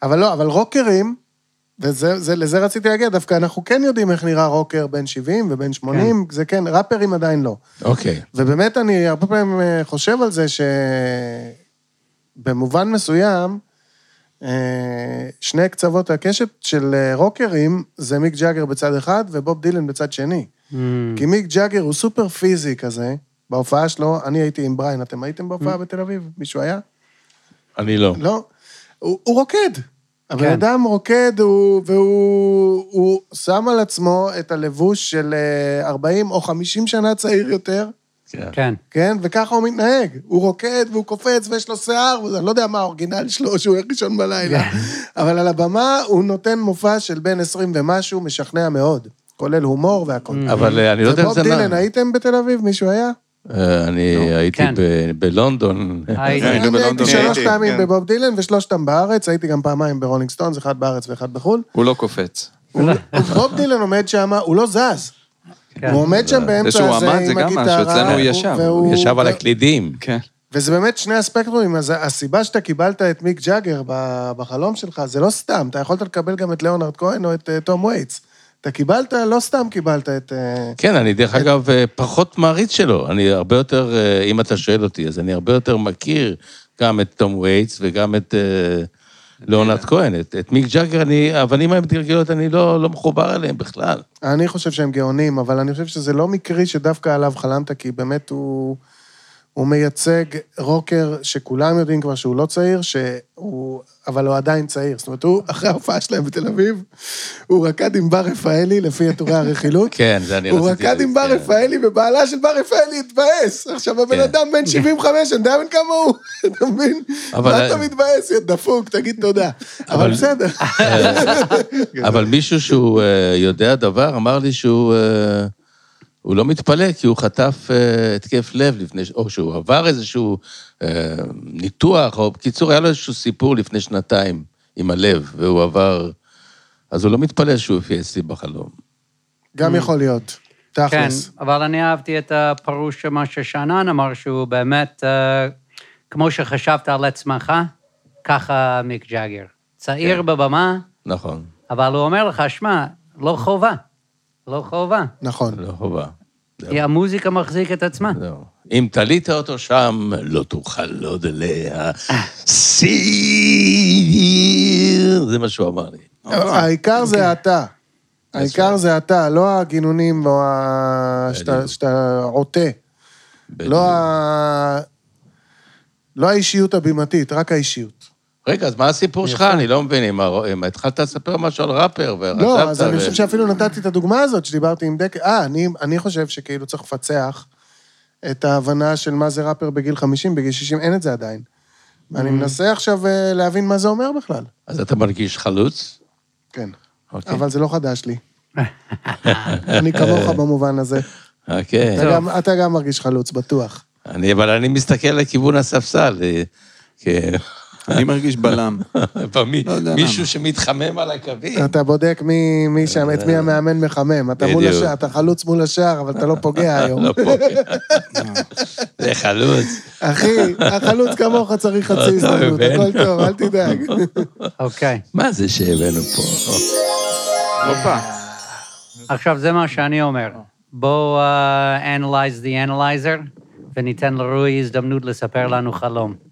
אבל לא, אבל רוקרים, ולזה רציתי להגיע, דווקא אנחנו כן יודעים איך נראה רוקר בן 70 ובן 80, זה כן, ראפרים עדיין לא. אוקיי. ובאמת, אני הרבה פעמים אה, חושב על זה שבמובן מסוים, אה, שני קצוות הקשת של אה, רוקרים זה מיק ג'אגר בצד אחד ובוב דילן בצד שני. אמ, כי מיק ג'אגר הוא סופר פיזי כזה, בהופעה שלו, אני הייתי עם בריין, אתם הייתם בהופעה בתל אביב? מישהו היה? אני לא. לא. הוא, הוא רוקד. הבן כן. אדם רוקד, הוא, והוא הוא שם על עצמו את הלבוש של אה, 40 או 50 שנה צעיר יותר, כן. כן. כן? וככה הוא מתנהג. הוא רוקד והוא קופץ ויש לו שיער, ואני לא יודע מה האורגינל שלו, שהוא הולך לישון בלילה. אבל על הבמה הוא נותן מופע של בין 20 ומשהו, משכנע מאוד. כולל הומור והכל. אבל אה, אני לא יודע אם ובוב זה... דילן, נע. הייתם בתל אביב? מישהו היה? אני הייתי כן. ב- בלונדון. הייתי. היינו אני בלונדון. הייתי שלוש הייתי, פעמים כן. בבוב דילן ושלושתם בארץ, הייתי גם פעמיים ברולינג סטונס, אחד בארץ ואחד בחו"ל. הוא לא קופץ. בוב דילן עומד שם, הוא לא זז. כן. הוא עומד שם באמצע שהוא הזה עמד זה עם גם משהו, הגיטרה. אצלנו הוא ישב. הוא ישב על הקלידים. כן. וזה באמת שני הספקטרומים, אז הסיבה שאתה קיבלת את מיק ג'אגר ב- בחלום שלך, זה לא סתם, אתה יכולת לקבל גם את ליאונרד כהן או את אה, תום וייטס. אתה קיבלת, לא סתם קיבלת את... אה, כן, אני דרך אגב אה, פחות מעריץ שלו. אני הרבה יותר, אה, אם אתה שואל אותי, אז אני הרבה יותר מכיר גם את תום וייטס וגם את ליאונרד כהן. את את מיק ג'אגר, אני, האבנים המתגלגלות, אני לא לא מחובר אליהם בכלל. אני חושב שהם גאונים, אבל אני חושב שזה לא מקרי שדווקא עליו חלמת, כי באמת הוא, הוא מייצג רוקר שכולם יודעים כבר שהוא לא צעיר, שהוא, אבל הוא עדיין צעיר. זאת אומרת, הוא, אחרי ההופעה שלהם בתל אביב, הוא רקד עם בר רפאלי, לפי אתרי הרכילות. כן, זה אני הוא רציתי... רקד עם בר כן. רפאלי, ובעלה של בר רפאלי התבאס. עכשיו, הבן כן. אדם בן 75, אני יודע בן כמה הוא, אתה מבין? מה אתה מתבאס, יא דפוק, תגיד תודה. אבל אבל- בסדר. אבל מישהו שהוא אה, יודע דבר אמר לי שהוא אה, הוא לא מתפלא, כי הוא חטף אה, התקף לב לפני, או שהוא עבר איזשהו אה, ניתוח, או בקיצור, היה לו איזשהו סיפור לפני שנתיים עם הלב, והוא עבר... אז הוא לא מתפלא שהוא הופיע אצלי בחלום. גם יכול להיות. כן, תכלס. אבל אני אהבתי את הפירוש של מה ששאנן אמר, שהוא באמת, אה, כמו שחשבת על עצמך, ככה מיק ג'אגר. צעיר כן. בבמה, נכון, אבל הוא אומר לך, שמע, לא חובה. לא חובה. נכון. לא חובה. כי המוזיקה מחזיק את עצמה. אם תלית אותו שם, לא תוכל עוד להסיר. זה מה שהוא אמר לי. העיקר זה אתה. העיקר זה אתה, לא הגינונים או ה... שאתה- עוטה. לא. לא האישיות הבימתית, רק האישיות. רגע, אז מה הסיפור שלך? אני לא מבין, אם התחלת לספר משהו על ראפר ורצבת... לא, אז אני חושב שאפילו נתתי את הדוגמה הזאת שדיברתי עם דקל. אה, אני, חושב שכאילו צריך לפצח את ההבנה של מה זה ראפר בגיל 50, בגיל 60, אין את זה עדיין. ואני מנסה עכשיו אה, להבין מה זה אומר בכלל. אז אתה מרגיש חלוץ? כן. אוקיי. אבל זה לא חדש לי. אני כמוך במובן הזה. אוקיי. אתה גם- מרגיש חלוץ, בטוח. אני, אבל אני מסתכל לכיוון הספסל. אה, כ- אני מרגיש בלם. לא מישהו. שמתחמם על הקווים. אתה בודק מי, מי שם, את מי המאמן מחמם. אתה מול. השער, אתה חלוץ מול השער, אבל אתה לא פוגע היום. לא פה. זה חלוץ. אחי, החלוץ כמוך צריך חצי לא, הזדמנות. הכל טוב, אל תדאג. אוקיי. מה זה שהבאנו פה? הופה. עכשיו, זה מה שאני אומר. בואו uh, analyze the analyzer, וניתן לרועי הזדמנות לספר לנו חלום.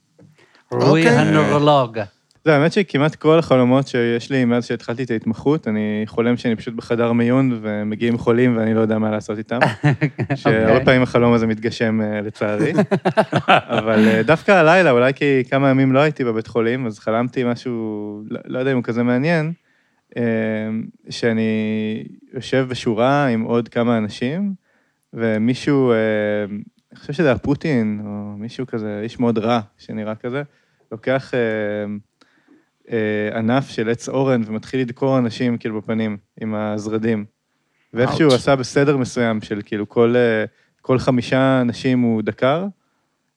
רועי אוקיי. הנורולוג. זה, האמת שכמעט כל החלומות שיש לי מאז שהתחלתי את ההתמחות, אני חולם שאני פשוט בחדר מיון ומגיעים חולים ואני לא יודע מה לעשות איתם. שהרבה אוקיי. פעמים החלום הזה מתגשם אה, לצערי. אבל אה, דווקא הלילה, אולי כי כמה ימים לא הייתי בבית חולים, אז חלמתי משהו, לא לא יודע אם הוא כזה מעניין, אה, שאני יושב בשורה עם עוד כמה אנשים, ומישהו, אני חושב שזה היה פוטין, או מישהו כזה, איש מאוד רע, שנראה כזה, לוקח אה, אה, ענף של עץ אורן ומתחיל לדקור אנשים כאילו בפנים עם הזרדים. ואיכשהו. עשה בסדר מסוים של כאילו כל, אה, כל חמישה אנשים הוא דקר,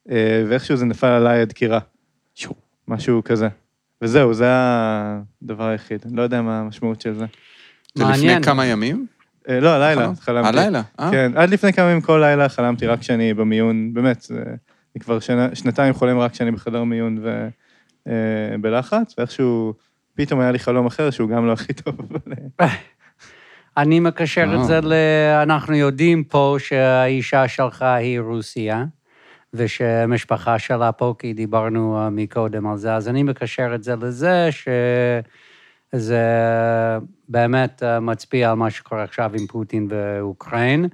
אה, ואיכשהו זה נפל עליי הדקירה, שו. משהו כזה. וזהו, זה הדבר היחיד. אני לא יודע מה המשמעות של זה. זה מעניין. לפני כמה ימים? אה, לא, הלילה חלום? חלמתי. הלילה? אה? כן, עד לפני כמה ימים כל לילה חלמתי רק כשאני במיון, באמת, זה, אני כבר שנה, שנתיים חולם רק כשאני בחדר מיון ובלחץ, ואיכשהו פתאום היה לי חלום אחר שהוא גם לא הכי טוב, אבל... אה, אני מקשר אה. את זה ל... אנחנו יודעים פה שהאישה שלך היא רוסיה, ושהמשפחה שלה פה, כי דיברנו אה, מקודם על זה, אז אני מקשר את זה לזה שזה באמת אה, מצביע על מה שקורה עכשיו עם פוטין ואוקראין,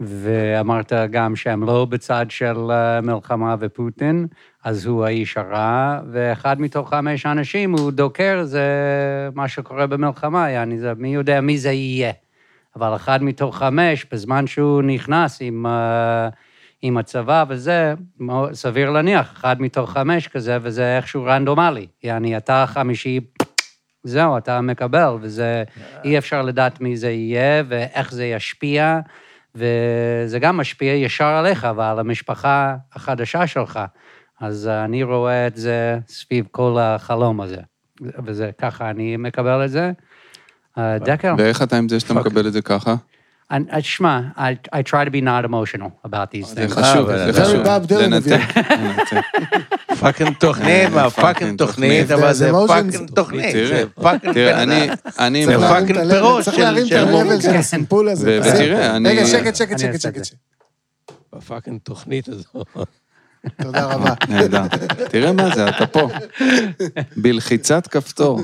ואמרת גם שהם לא בצד של אה, מלחמה ופוטין, אז הוא האיש הרע, ואחד מתוך חמש אנשים הוא דוקר, זה מה שקורה במלחמה, יעני, זה, מי יודע מי זה יהיה. אבל אחד מתוך חמש, בזמן שהוא נכנס עם, אה, עם הצבא וזה, סביר להניח, אחד מתוך חמש כזה, וזה איכשהו רנדומלי. יעני, אתה חמישי, זהו, אתה מקבל, וזה, אי אפשר לדעת מי זה יהיה ואיך זה ישפיע, וזה גם משפיע ישר עליך ועל המשפחה החדשה שלך. אז אני רואה את זה סביב כל החלום הזה, וזה ככה אני מקבל את זה. אה, דקל? ואיך אתה עם זה שאתה מקבל את זה ככה? אני- אה, שמע, I, I try to be not emotional about these זה things. חשוב, אבל זה Very חשוב. Bob Dylan לנתק. לנתק. פאקינג תוכנית, פאקינג תוכנית, אבל זה זה פאקינג. תוכנית. תראה, זה אני, אני, זה פאקינג את הלב- פירות צריך של- להרים את של מורים. של הסימפול הזה. ו- תשים- ותראה, אני- רגע, שקט, שקט, שקט, שקט. זה. בפאקינג תוכנית הזו. תודה רבה. נהדר. תראה מה זה, אתה פה. בלחיצת כפתור.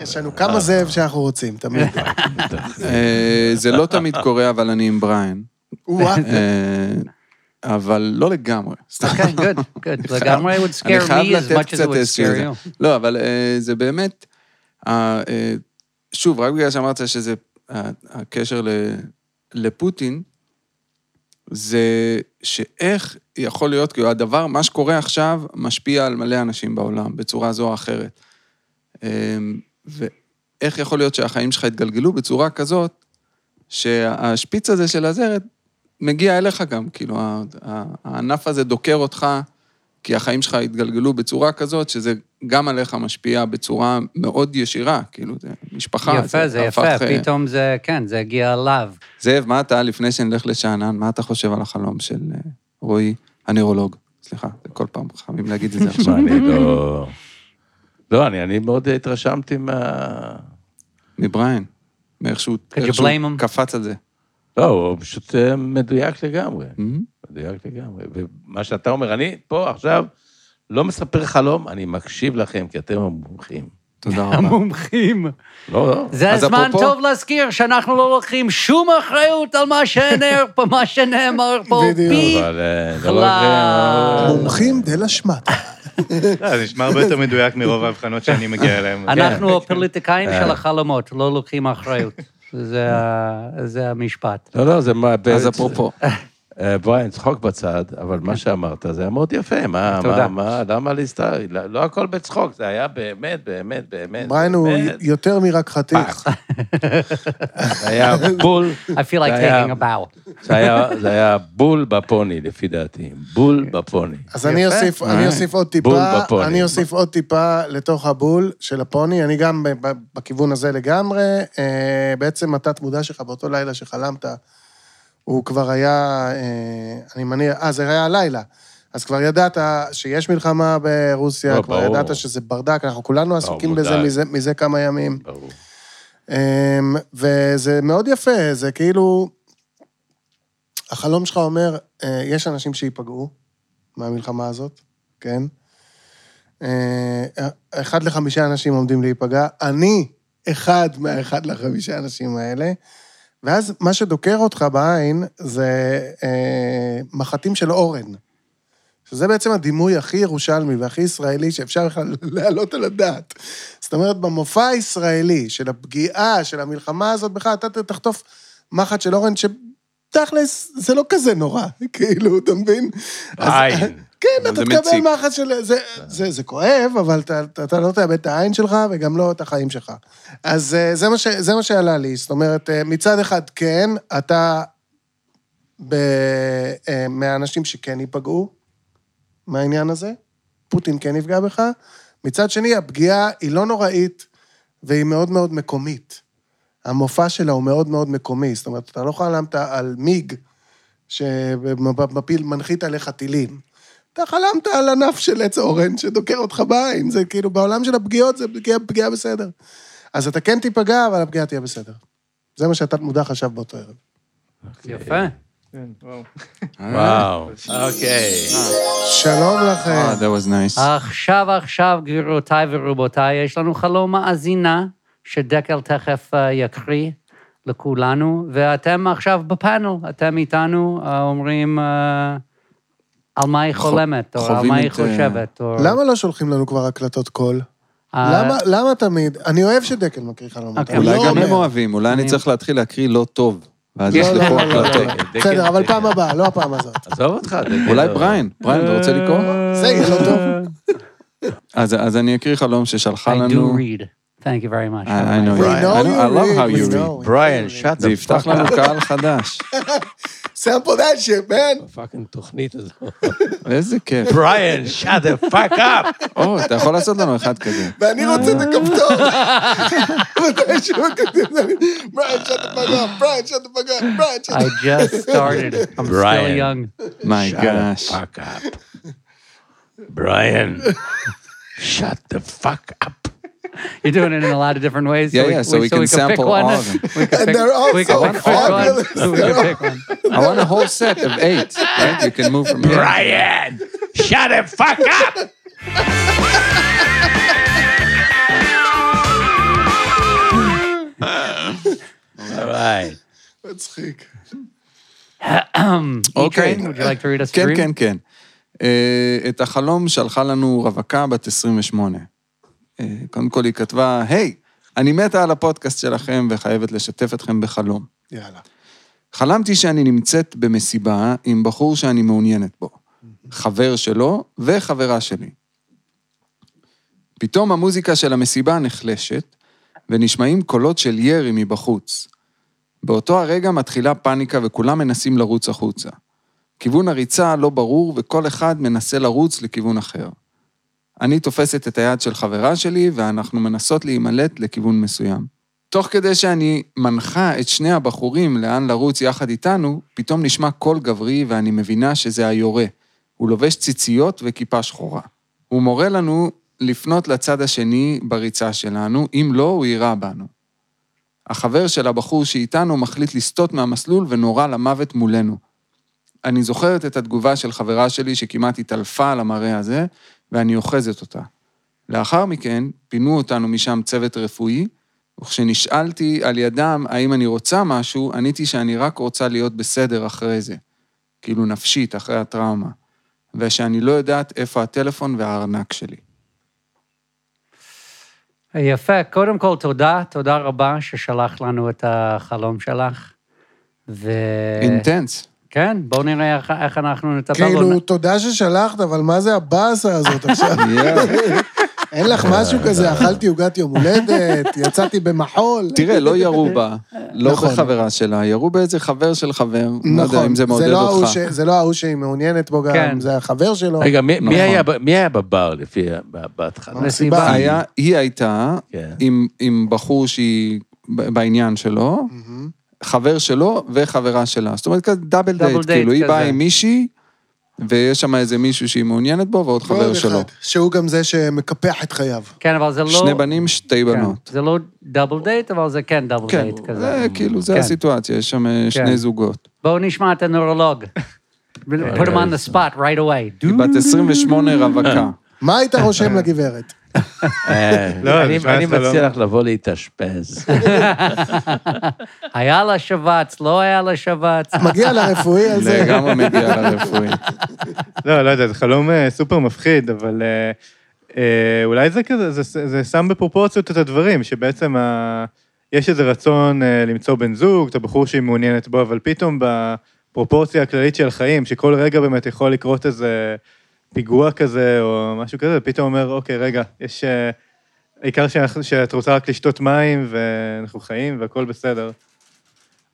יש לנו כמה זאב שאנחנו רוצים, תמיד. אה, זה לא תמיד קורה, אבל אני עם בריין. אה, אבל לא לגמרי. סתם. Okay, good, good. לגמרי would אני scare חייב me as לתת much as קצת it would איזשהו scare you. לא, אבל אה, זה באמת, אה, אה, שוב, רק בגלל שאמרת שזה, אה, הקשר לפוטין, זה שאיך יכול להיות, כאילו הדבר, מה שקורה עכשיו, משפיע על מלא אנשים בעולם, בצורה זו או אחרת. ואיך יכול להיות שהחיים שלך התגלגלו בצורה כזאת, שהשפיץ הזה של הזרת מגיע אליך גם, כאילו, הענף הזה דוקר אותך, כי החיים שלך התגלגלו בצורה כזאת, שזה גם עליך משפיע בצורה מאוד ישירה, כאילו, זה משפחה. יפה, זה יפה, הפך, אה, פתאום זה, כן, זה הגיע אליו. זאב, מה אתה, לפני שנלך לשאנן, מה אתה חושב על החלום של אה, רועי, הנוירולוג? סליחה, זה כל פעם חייבים להגיד את זה עכשיו. לא... אני אני מאוד התרשמתי מה... מבריין, מאיך שהוא? קפץ על זה. לא, הוא פשוט אה, מדויק לגמרי. Mhm. מדויק לגמרי. ומה שאתה אומר, אני פה עכשיו לא מספר חלום, אני מקשיב לכם, כי אתם המומחים. תודה רבה. המומחים. לא, לא. זה הזמן אפרופו- טוב להזכיר שאנחנו לא לוקחים שום אחריות על מה שנאמר פה, מה שנאמר פה. בדיוק. אבל... אה, בכלל. לא לוקחים, מומחים דה לשמט. לא, זה נשמע הרבה יותר מדויק מרוב ההבחנות שאני מגיע אליהן. אנחנו הפוליטיקאים של החלומות, לא לוקחים אחריות. זה המשפט. לא, לא, זה מה... אז אפרופו, אה, בריין, צחוק בצד, אבל מה שאמרת זה היה מאוד יפה. מה, תודה. מה, מה, למה להסתכל? לא לא הכל בצחוק, זה היה באמת, באמת, באמת. בריין הוא. יותר מרק חתיך. זה היה בול, I feel like זה היה- taking a bow. זה היה- זה היה בול בפוני, לפי דעתי. בול בפוני. אז אני יפה. אוסיף, אני אה. אוסיף עוד בול טיפה, בפוני. אני אוסיף עוד טיפה לתוך הבול של הפוני, אני גם בכיוון הזה לגמרי. אה, בעצם התת-מודע שלך באותו לילה שחלמת, הוא כבר היה, אה, אני מניח, אה, זה היה הלילה. אז כבר ידעת שיש מלחמה ברוסיה, לא, כבר ברור. ידעת שזה ברדק, אנחנו כולנו עסוקים בזה. מזה, מזה כמה ימים. ברור. אמ, וזה מאוד יפה, זה כאילו... החלום שלך אומר, אה, יש אנשים שייפגעו מהמלחמה הזאת, כן? אה, אחד לחמישה אנשים עומדים להיפגע, אני אחד מהאחד לחמישה אנשים האלה, ואז מה שדוקר אותך בעין זה אה, מחטים של אורן. שזה בעצם הדימוי הכי ירושלמי והכי ישראלי שאפשר בכלל להעלות על הדעת. זאת אומרת, במופע הישראלי של הפגיעה, של המלחמה הזאת בכלל, אתה תחטוף מחט של אורן, שתכלס, זה לא כזה נורא, כאילו, אתה מבין? אז- בעין. כן, אתה תקבל. מחט של... זה, זה, זה כואב, אבל אתה, לא תאבד את העין שלך וגם לא את החיים שלך. אז אה, זה מה, ש, זה מה שעלה לי. זאת אומרת, אה, מצד אחד, כן, אתה ב, אה, מהאנשים שכן ייפגעו מהעניין הזה, פוטין כן יפגע בך. מצד שני, הפגיעה היא לא נוראית והיא מאוד מאוד מקומית. המופע שלה הוא מאוד מאוד מקומי, זאת אומרת, אתה לא חלמת על מיג שמפיל, מנחית עליך טילים. אתה חלמת על ענף של עץ אורן שדוקר אותך בעין, זה כאילו, בעולם של הפגיעות זה פגיעה, פגיעה בסדר. אז אתה כן תיפגע, אבל הפגיעה תהיה בסדר. זה מה שאתה מודע חשב באותו ערב. יפה. כן, וואו. וואו, אוקיי. שלום לכם. אה. עכשיו, עכשיו, גבירותיי ורבותיי, יש לנו חלום מאזינה, שדקל תכף אה, יקריא לכולנו, ואתם עכשיו בפאנל, אתם איתנו אה, אומרים על מה היא חו- חולמת, או על מה היא אה, חושבת, או... למה לא שולחים לנו כבר הקלטות קול? אה, למה, למה תמיד? אני אוהב שדקל מקריא חלומות. אוקיי. אולי לא גם. הם אוהבים, אולי אני צריך להתחיל להקריא לא טוב, ואז לא, ישלחו לא, לא, לא, הקלטות. לא. בסדר, אבל פעם הבאה, לא הפעם הזאת. עזוב אותך. דקל, אולי לא. בריין, בריין, אתה רוצה לקרוא? זה יהיה לא טוב. אז אז אני אקריא חלום ששלחה I do לנו... read. Thank you very much. I I know you. I know- I you love read, how you read. know. בריין, שאט זה יפתח לנו קהל חדש. Sample that shit, man. פאקינג תוכנית הזו. איזה כיף. בריין, שאט דה פאק אפ. או, אתה יכול לעשות לנו אחד כזה. ואני רוצה את הכפתור. מתי שהוא כותב לי, בריין, שאתה פגע, בריין, שאתה פגע, בריין, I שאתה... just started. I'm still Brian. young. My Shut gosh. the fuck up. Brian, shut the fuck up. You're doing it in a lot of different ways. Yeah, yeah, so we can pick sample one. all of them. We can And pick, they're all we can so pick one. fabulous. We can pick one. I want a whole set of eight, right? You can move from here. Brian, shut the fuck up. All right. מצחיק. אוקיי. E-Train, would you like to read us a כן, dream? כן, כן. אה, את החלום שלחה לנו רווקה בת 28. אה, קודם כל היא כתבה, היי, אני מתה על הפודקאסט שלכם וחייבת לשתף אתכם בחלום. יאללה. חלמתי שאני נמצאת במסיבה עם בחור שאני מעוניינת בו. חבר שלו וחברה שלי. פתאום המוזיקה של המסיבה נחלשת, ונשמעים קולות של ירי מבחוץ. באותו הרגע מתחילה פאניקה וכולם מנסים לרוץ החוצה. כיוון הריצה לא ברור וכל אחד מנסה לרוץ לכיוון אחר. אני תופסת את היד של חברה שלי ואנחנו מנסות להימלט לכיוון מסוים. תוך כדי שאני מנחה את שני הבחורים לאן לרוץ יחד איתנו, פתאום נשמע קול גברי ואני מבינה שזה היורה. הוא לובש ציציות וכיפה שחורה. הוא מורה לנו לפנות לצד השני בריצה שלנו, אם לא, הוא יירה בנו. החבר של הבחור שאיתנו מחליט לסטות מהמסלול ונורה למוות מולנו. אני זוכרת את התגובה של חברה שלי שכמעט התעלפה על המראה הזה, ואני אוחזת אותה. לאחר מכן, פינו אותנו משם צוות רפואי, וכשנשאלתי על ידם האם אני רוצה משהו, עניתי שאני רק רוצה להיות בסדר אחרי זה. כאילו נפשית, אחרי הטראומה. ושאני לא יודעת איפה הטלפון והארנק שלי. יפה, קודם כל תודה, תודה רבה ששלח לנו את החלום שלך. ו... אינטנס. כן, בואו נראה איך- איך אנחנו נטפל. כאילו, תודה ששלחת, אבל מה זה הבאסה הזאת עכשיו? אין לך משהו כזה, אכלתי עוגת יום הולדת, יצאתי במחול. תראה, לא ירו בה, לא נכון. בחברה שלה, ירו באיזה חבר של חבר, לא יודע נכון, אם זה מעודד לא אותך. זה לא ההוא שהיא מעוניינת בו גם, כן. זה החבר שלו. רגע, מי- נכון. היה בבר לפי, בהתחלה? היא הייתה כן. עם, בחור שהיא בעניין שלו. חבר שלו וחברה שלה. זאת אומרת, כזה double double date, date כאילו, היא באה. עם מישהי, ויש שם איזה מישהו שהיא מעוניינת בו, ועוד חבר ועוד שלו. אחד, שהוא גם זה שמקפח את חייו. כן, אבל זה לא... שני בנים, שתי כן, בנות. זה לא double date, אבל זה כן double כן, דייט כזה. זה כאילו, זה כן. הסיטואציה, יש שם אה, שני זוגות. בואו נשמע את הנוירולוג. put him on the spot right away. היא בת 28 רווקה. מה היית רושם לגברת? אה, לא, אני- לא- מציע לך לבוא להתאשפז. היה לה שבץ, לא היה לה שבץ. מגיע לרפואי על זה. לגמרי מגיע לרפואי. לא, לא יודע, זה חלום אה, סופר מפחיד, אבל אה, אולי זה כזה, זה, זה שם בפרופורציות את הדברים, שבעצם. יש איזה רצון למצוא בן זוג, את הבחור שהיא מעוניינת בו, אבל פתאום בפרופורציה הכללית של החיים, שכל רגע באמת יכול לקרות איזה פיגוע כזה או משהו כזה, ופתאום אומר, אוקיי, רגע, יש... אה, העיקר שאנחנו- שאת רוצה רק לשתות מים, ואנחנו חיים, והכול בסדר.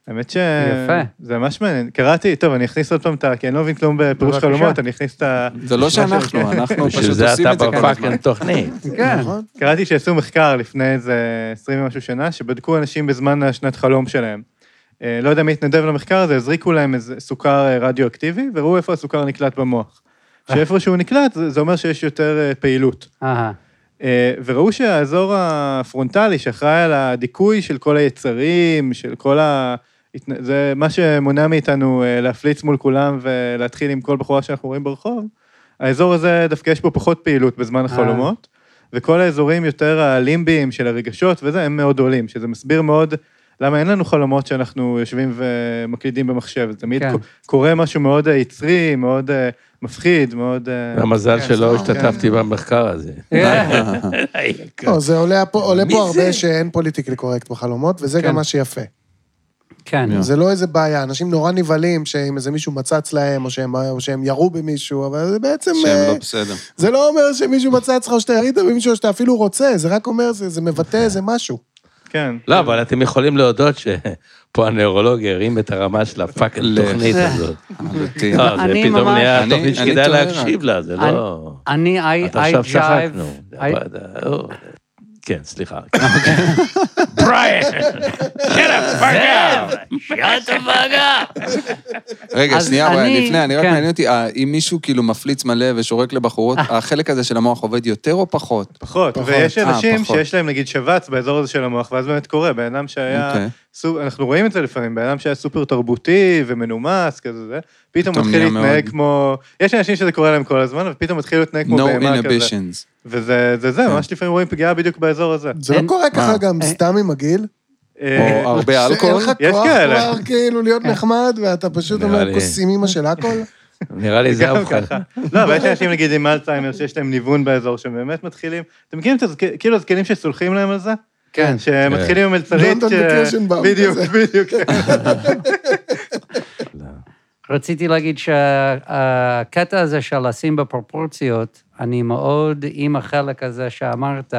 האמת ש... יפה. זה ממש מעניין. קראתי, טוב, אני אכניס עוד פעם את ה... כי אני לא מבין כלום בפירוש. חלומות, אני אכניס את ה... זה לא שאנחנו, אנחנו בשביל פשוט זה עושים אתה את זה כל הזמן. בפאקינג תוכנית. כן. נכון? קראתי שעשו מחקר לפני איזה 20 ומשהו שנה, שבדקו אנשים בזמן השנת חלום שלהם. אה, לא יודע מי התנדב למחקר הזה, הזריקו להם איזה סוכר אה, רדיואקטיבי, וראו איפה הסוכר נקלט במוח. שאיפה שהוא נקלט, זה אומר שיש יותר אה, פעילות. אהה. אה, וראו שהאזור הפרונטלי, שאחראי על הדיכוי של כל היצרים, של כל ה... זה מה שמונע מאיתנו אה, להפליץ מול כולם ולהתחיל עם כל בחורה שאנחנו רואים ברחוב. האזור הזה, דווקא יש בו פחות פעילות בזמן החלומות, וכל האזורים יותר הלימביים של הרגשות וזה, הם מאוד עולים, שזה מסביר מאוד למה אין לנו חלומות שאנחנו יושבים ומקלידים במחשב. זה תמיד כן. קורה משהו מאוד אה, יצרי, מאוד אה, מפחיד, מאוד... אה, המזל כן, שלא כן. השתתפתי במחקר הזה. כן. לא, זה עולה פה? הרבה שאין פוליטיקלי קורקט בחלומות, וזה כן. גם מה שיפה. כן. זה לא איזה בעיה, אנשים נורא נבהלים שאם איזה מישהו מצץ להם, או שהם- או שהם ירו במישהו, אבל זה בעצם... שהם אה, לא בסדר. זה לא אומר שמישהו מצץ לך או שאתה ירית במישהו או שאתה אפילו רוצה, זה רק אומר, זה זה מבטא איזה משהו. כן. לא, אבל אתם יכולים להודות שפה הנוירולוג הרים את הרמה של הפאקינג ל- תוכנית הזאת. לא, זה אני פתאום נהיה אני- תוכנית אני שכדאי להקשיב לה, זה אני- לא... אני, I, jive... כן, סליחה. בריאן! get up, fuck out! shut the fuck up. רגע, שנייה, לפני, אני רק כן. מעניין אותי, אה, אם מישהו כאילו מפליץ מלא ושורק לבחורות, החלק הזה של המוח עובד יותר או פחות? פחות. ויש אה, אנשים. שיש להם נגיד שבץ באזור הזה של המוח, ואז באמת קורה, בן אדם שהיה, אוקיי. אנחנו רואים את זה לפעמים, בן אדם שהיה סופר תרבותי ומנומס, כזה זה, פתאום מתחיל להתנהג מאוד- כמו, יש אנשים שזה קורה להם כל הזמן, ופתאום מתחיל להתנהג כמו No בהמה כזה. inhibitions. וזה זה, זה, ממש לפעמים רואים פגיעה בדיוק באזור הזה. זה לא אין- קורה ככה מה? גם סתם עם הגיל? אה, או הרבה שאין אלכוהול? לך יש כוח כאלה. כבר כאילו להיות נחמד, ואתה פשוט אומר. כוסים אימא של הכל? נראה לי זה. ככה. לא, אבל יש אנשים נגיד עם אלצהיימר שיש להם ניוון באזור, שהם באמת מתחילים, אתם מכירים את כאילו הזקנים שסולחים להם על זה? כן. שמתחילים עם מלצרית, bomb בדיוק. בדיוק. רציתי להגיד שהקטע הזה של לשים בפרופורציות, אני מאוד עם החלק הזה שאמרת,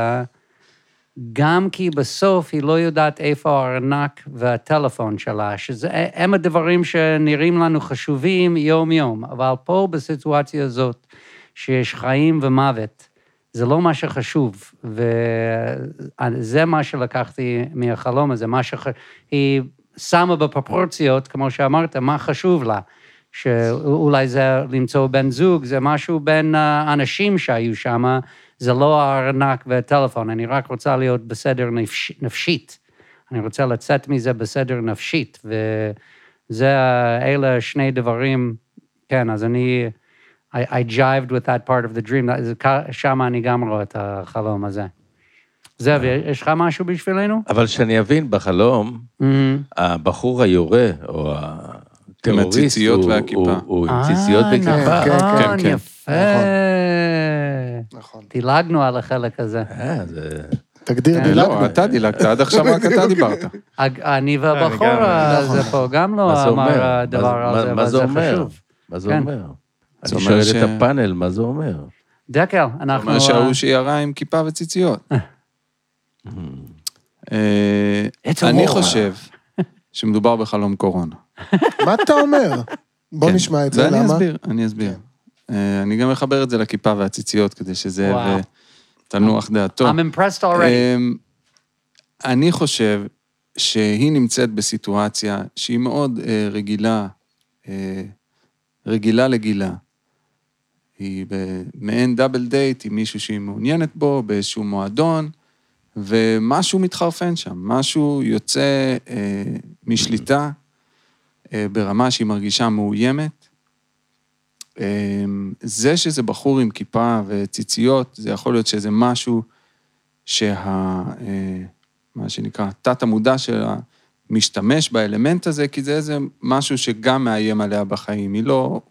גם כי בסוף היא לא יודעת איפה הארנק והטלפון שלה, שזה הם הדברים שנראים לנו חשובים יום-יום, אבל פה בסיטואציה הזאת, שיש חיים ומוות, זה לא מה שחשוב, וזה מה שלקחתי מהחלום הזה, מה שהיא שמה בפרופורציות, כמו שאמרת, מה חשוב לה. שאולי זה למצוא בן זוג, זה משהו בין האנשים שהיו שם, זה לא הארנק והטלפון, אני רק רוצה להיות בסדר נפש, נפשית. אני רוצה לצאת מזה בסדר נפשית, וזה, אלה שני דברים, כן, אז אני, I, I jived with that part of the dream, שם אני גם רואה את החלום הזה. זאב, יש לך משהו בשבילנו? אבל שאני אבין, בחלום, מהמם. הבחור היורה, או הטרוריסט, הציציות הוא- והכיפה. הוא- עם ציציות אה, בכיפה. כן, נכון, כן, כן. יפה. נכון. דילגנו על החלק הזה. אה, זה... תגדיר כן. דילגנו. לא, אתה דילגת, עד עכשיו רק אתה דיברת. אני והבחור הזה נכון. פה גם מה לא אומר? אמר הדבר הזה, מה אבל זה אומר? חשוב. מה זה כן. אומר? אני אומר שואל ש- את הפאנל, מה זה אומר? דקל, זאת אנחנו... אומרת אה, שההוא שירה עם כיפה וציציות. אה, אני. חושב שמדובר בחלום קורונה. מה אתה אומר? בוא כן. נשמע את זה, ואני למה? אסביר, אני אסביר. אה, אני גם אחבר את זה לכיפה והציציות, כדי שזה וואו. תנוח דעתו. I'm impressed already. אמ, אני חושב שהיא נמצאת בסיטואציה שהיא מאוד אה, רגילה, אה, רגילה לגילה. היא במעין דאבל דייט עם מישהו שהיא מעוניינת בו, באיזשהו מועדון, ומשהו מתחרפן שם, משהו יוצא אה, משליטה אה, ברמה שהיא מרגישה מאוימת. אה, זה שזה בחור עם כיפה וציציות, זה יכול להיות שזה משהו שה... אה, מה שנקרא, תת-המודע שלה משתמש באלמנט הזה, כי זה איזה משהו שגם מאיים עליה בחיים. היא לא...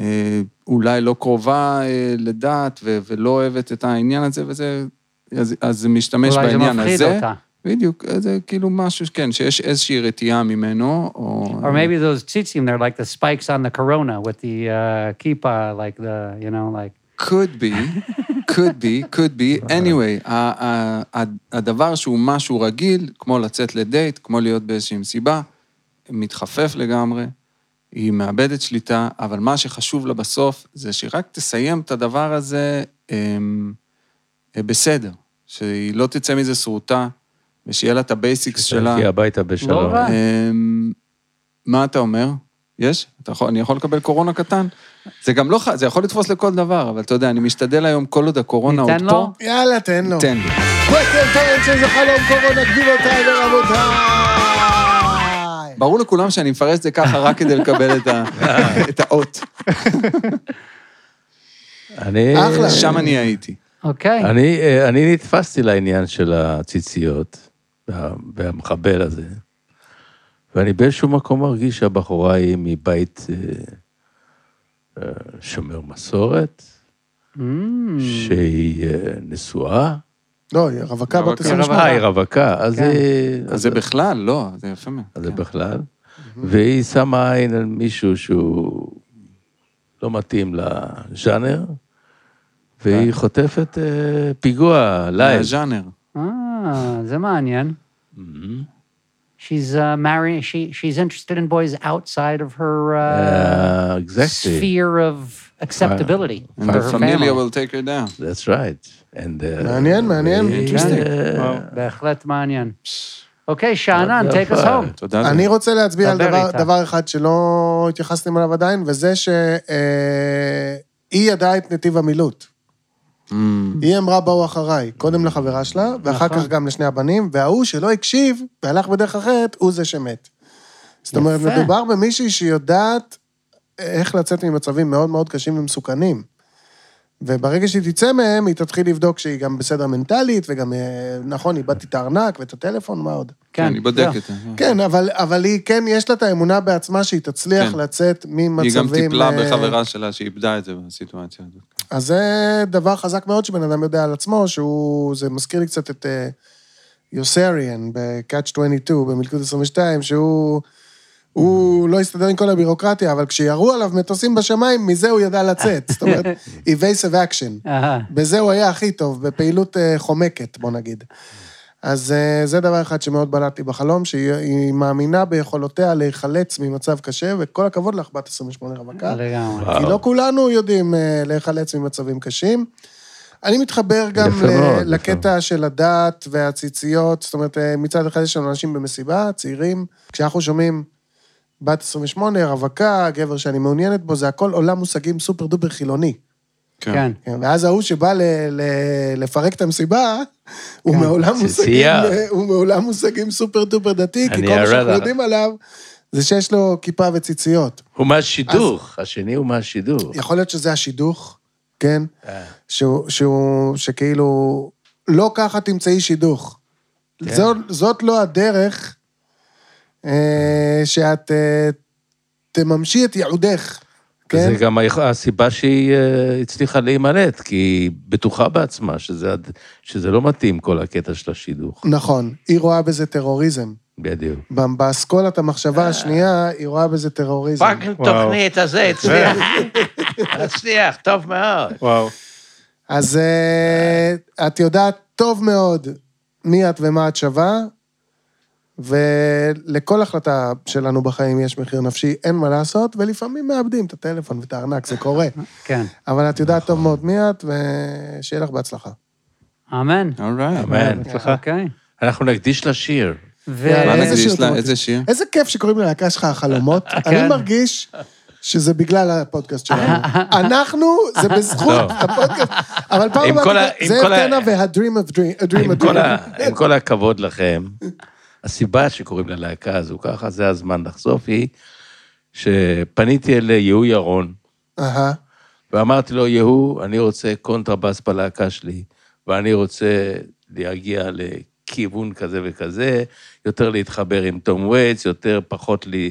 אה, אולי לא קרובה אה, לדת ולא אוהבת את העניין הזה, וזה... אז, אז זה משתמש אולי זה בעניין מפחיד הזה. אותה. בדיוק, זה כאילו משהו, כן, שיש איזושהי רתיעה ממנו, או... Or maybe those tzitzim, they're like the spikes on the corona with the uh, kippa, like the, you know, like... could be, could be, could be. anyway, הדבר שהוא משהו רגיל, כמו לצאת לדייט, כמו להיות באיזושהי מסיבה, מתחפף לגמרי, היא מאבדת שליטה, אבל מה שחשוב לה בסוף, זה שהיא רק תסיים את הדבר הזה אמ, אה, בסדר, שהיא לא תצא מזה שרוטה, ושיהיה לה את ה basics שלה. תלכי הביתה בשלום. רע. אמ, מה אתה אומר? יש? אתה יכול, אני יכול לקבל קורונה קטן? זה גם לא, ח- זה יכול לתפוס לכל דבר, אבל אתה יודע, אני משתדל היום, כל עוד הקורונה עוד ניתן פה, לו? יאללה, תן לו. תן לי. בוקר טוב שזה חלום קורונה, גבירותיי ורבותיי. ברור לכולם שאני מפרש את זה ככה רק כדי לקבל את, ה, את האות. אני... אחלה. שם אני הייתי. אוקיי. אני, אה, אני נתפסתי לעניין של הציציות והמחבל הזה, ואני באיזשהו מקום מרגיש שהבחורה היא מבית אה, אה, שומר מסורת, Mm. שהיא אה, נשואה. לא, היא רווקה בת רווקה. 28. אה, היא רווקה, אז כן. היא... אז זה בכלל, לא, זה יפה מאוד. אז זה כן. בכלל. והיא שמה עין על מישהו שהוא לא מתאים לז'אנר, והיא חוטפת אה, פיגוע live. מהז'אנר. אה, זה מעניין. She's uh, marrying, she, she's interested in boys outside of her uh, Uh, exactly. sphere of acceptability the her familia family. will take her down. That's right. And, uh, מעניין, מעניין. Interesting. אה, בהחלט מעניין. אוקיי, שאנן, take us home. אני רוצה להצביע על דבר. דבר אחד שלא התייחסתם אליו עדיין, וזה שהיא ידעה את נתיב המילוט. Mm, היא אמרה בואו אחריי, קודם לחברה שלה, ואחר נכון. כך גם לשני הבנים, וההוא שלא הקשיב והלך בדרך אחרת, הוא זה שמת. זאת אומרת, יפה. מדובר במישהי שיודעת איך לצאת ממצבים מאוד מאוד קשים ומסוכנים. וברגע שהיא תצא מהם, היא תתחיל לבדוק שהיא גם בסדר מנטלית, וגם, אה, נכון, איבדתי את הארנק ואת הטלפון, מה עוד? כן, אני בודק את זה. כן, אבל, אבל היא, כן, יש לה את האמונה בעצמה שהיא תצליח כן. לצאת ממצבים... היא גם טיפלה אה, בחברה שלה שאיבדה את זה בסיטואציה הזאת. אז זה דבר חזק מאוד שבן אדם יודע על עצמו, שהוא, זה מזכיר לי קצת את אה, יוסריאן ב-Catch 22, במלכוד 22, שהוא הוא לא הסתדר עם כל הבירוקרטיה, אבל כשירו עליו מטוסים בשמיים, מזה הוא ידע לצאת. זאת אומרת, evasive action. בזה הוא היה הכי טוב, בפעילות אה, חומקת, בוא נגיד. אז אה, זה דבר אחד שמאוד בלט לי בחלום, שהיא היא מאמינה ביכולותיה להיחלץ ממצב קשה, וכל הכבוד לך, בת 28 רווקה. לגמרי. כי לא כולנו יודעים אה, להיחלץ ממצבים קשים. אני מתחבר גם יפה ל- מאוד, לקטע של הדת והציציות, זאת אומרת, אה, מצד אחד יש לנו אנשים במסיבה, צעירים, כשאנחנו שומעים בת 28, רווקה, גבר שאני מעוניינת בו, זה הכל עולם מושגים סופר דופר חילוני. כן. כן, ואז ההוא שבא ל- ל- לפרק את המסיבה, הוא כן. מעולם מושגים. הוא מעולם מושגים סופר דופר דתי, כי אני כל מה אראה שאנחנו. יודעים עליו, זה שיש לו כיפה וציציות. הוא מהשידוך, השני הוא מהשידוך. יכול להיות שזה השידוך, כן? אה. שהוא, שהוא, שכאילו, לא ככה תמצאי שידוך. כן. זאת, זאת לא הדרך אה, שאת אה, תממשי את ייעודך כן? זה גם הסיבה שהיא אה, הצליחה להימלט, כי היא בטוחה בעצמה שזה, שזה לא מתאים כל הקטע של השידוך. נכון, היא רואה בזה טרוריזם. בדיוק. באסכולת המחשבה השנייה, היא רואה בזה טרוריזם. fucking wow. תוכנית הזה הצליח. הצליח, טוב מאוד. וואו. אז אה, את יודעת טוב מאוד מי את ומה את שווה, ולכל החלטה שלנו בחיים יש מחיר נפשי, אין מה לעשות, ולפעמים מאבדים את הטלפון ואת הארנק, זה קורה. כן. אבל את יודעת טוב מאוד מי את, ושיהיה לך בהצלחה. אמן. אולרייט. אמן. הצלחה. אוקיי. אנחנו נקדיש לשיר. איזה שיר איזה שיר? איזה כיף שקוראים ללהקה שלך החלומות. כן. אני מרגיש שזה בגלל הפודקאסט שלנו. אנחנו, זה בזכות. הפודקאסט. אבל פעם עם כל ה- הבאה, עם זאב כל ה- טנא וה-Dream of Dream, עם כל הכבוד לכם, הסיבה שקוראים ללהקה הזו ככה, זה הזמן לחשוף, היא שפניתי אל יהוא ירון, אהה. ואמרתי לו, יהוא, אני רוצה קונטרבאס בלהקה שלי, ואני רוצה להגיע לכיוון כזה וכזה, יותר להתחבר עם תום וייטס, יותר פחות לי,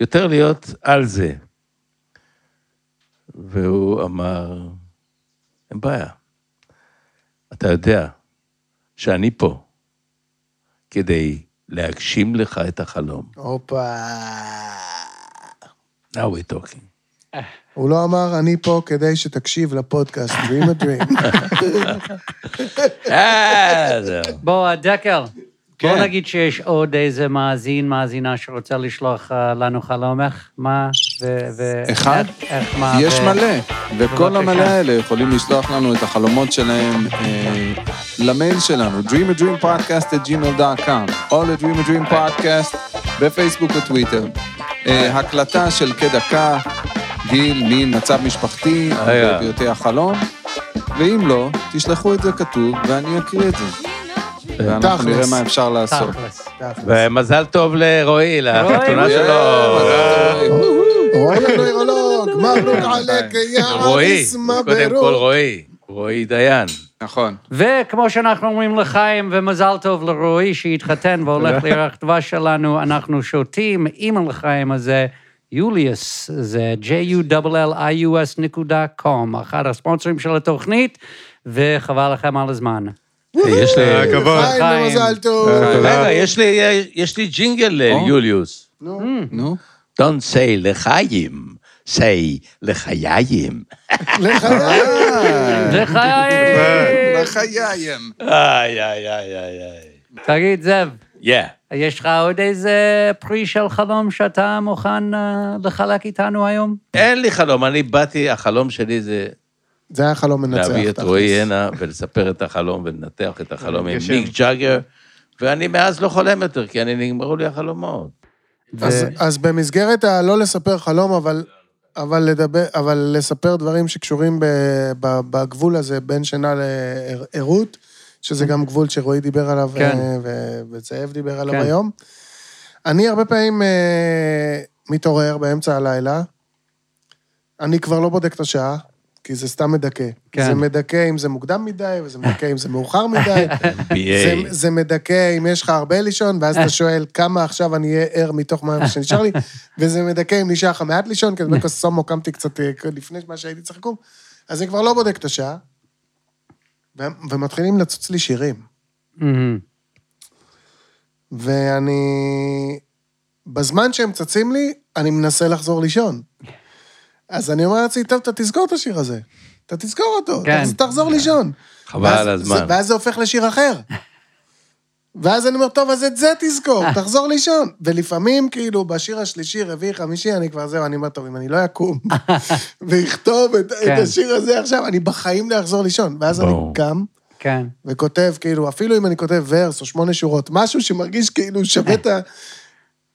יותר להיות על זה. והוא אמר, אין בעיה, אתה יודע שאני פה כדי להגשים לך את החלום. הופה. Now we're talking. הוא לא אמר, אני פה כדי שתקשיב לפודקאסט, Dream a Dream. אה, זהו. דקל. בוא כן. נגיד שיש עוד איזה מאזין, מאזינה שרוצה לשלוח אה, לנו חלום, איך, מה, ו... ו- אחד? איך- מה, יש ו- מלא, וכל. המלא האלה יכולים לשלוח לנו את החלומות שלהם אה, למייל שלנו, dreamadreampodcast@gmail.com, או ל-dreamadreampodcast בפייסבוק או טוויטר. אה, הקלטה של כדקה, גיל, מין, מצב משפחתי, רגע. ופרטי החלום, ואם לא, תשלחו את זה כתוב ואני אקריא את זה. ואנחנו. נראה מה אפשר לעשות. ומזל טוב לרועי, לחתונה שלו. רועי מברוק יא קודם כל. רועי, רועי דיין. נכון. וכמו שאנחנו אומרים לחיים, ומזל טוב לרועי שהתחתן והולך לירח דבש שלנו, אנחנו שותים אימייל לחיים הזה, יוליוס, זה קום, אחד הספונסרים של התוכנית, וחבל לכם על הזמן. יש לי... הכבוד. חיים חיים. ומזל טוב. רגע, יש לי- יש לי ג'ינגל ליוליוס. נו. Don't say לחיים, say לחיים. לחיי. לחיים! לחיים. איי, איי, איי, איי. תגיד, זאב, Yeah. יש לך עוד איזה פרי של חלום שאתה מוכן אה, לחלק איתנו היום? אין לי חלום, אני באתי, החלום שלי זה זה היה חלום מנצח. להביא את. רועי הנה ולספר את החלום ולנתח את החלום עם. מיק ג'אגר, ואני מאז לא חולם יותר, כי אני נגמרו לי החלומות. אז- אז במסגרת הלא לספר חלום, אבל... אבל לדבר, אבל לספר דברים שקשורים ב, ב, בגבול הזה בין שינה לערות, שזה גם גבול שרועי דיבר עליו, כן. אה, ו- וזאב דיבר עליו כן. היום. אני הרבה פעמים אה, מתעורר באמצע הלילה, אני כבר לא בודק את השעה, כי זה סתם מדכא. כן. זה מדכא אם זה מוקדם מדי, וזה מדכא אם זה מאוחר מדי. זה. זה מדכא אם יש לך הרבה לישון, ואז אתה שואל כמה עכשיו אני אהיה ער מתוך מה שנשאר לי, וזה מדכא אם נשאר לך מעט לישון, כי בדיוק הסומו קמתי קצת אה, לפני מה שהייתי צריך לקום, אז אני כבר לא בודק את השעה, ומתחילים לצוץ לי שירים. מהמם. ואני... בזמן שהם צצים לי, אני מנסה לחזור לישון. אז אני אומר לעצמי, טוב, אתה תזכור את השיר הזה. אתה תזכור אותו, כן. אז תחזור לישון. חבל על הזמן. זה- ואז זה הופך לשיר אחר. ואז אני אומר, טוב, אז את זה תזכור, תחזור לישון. ולפעמים, כאילו, בשיר השלישי, רביעי, חמישי, אני כבר זהו, אני אומר, טוב, אם אני לא אקום ואכתוב את, את כן. השיר הזה עכשיו, אני בחיים לא אחזור לישון. ואז אני ברור. קם כן. וכותב, כאילו, אפילו אם אני כותב ורס או שמונה שורות, משהו שמרגיש כאילו שווה את ה...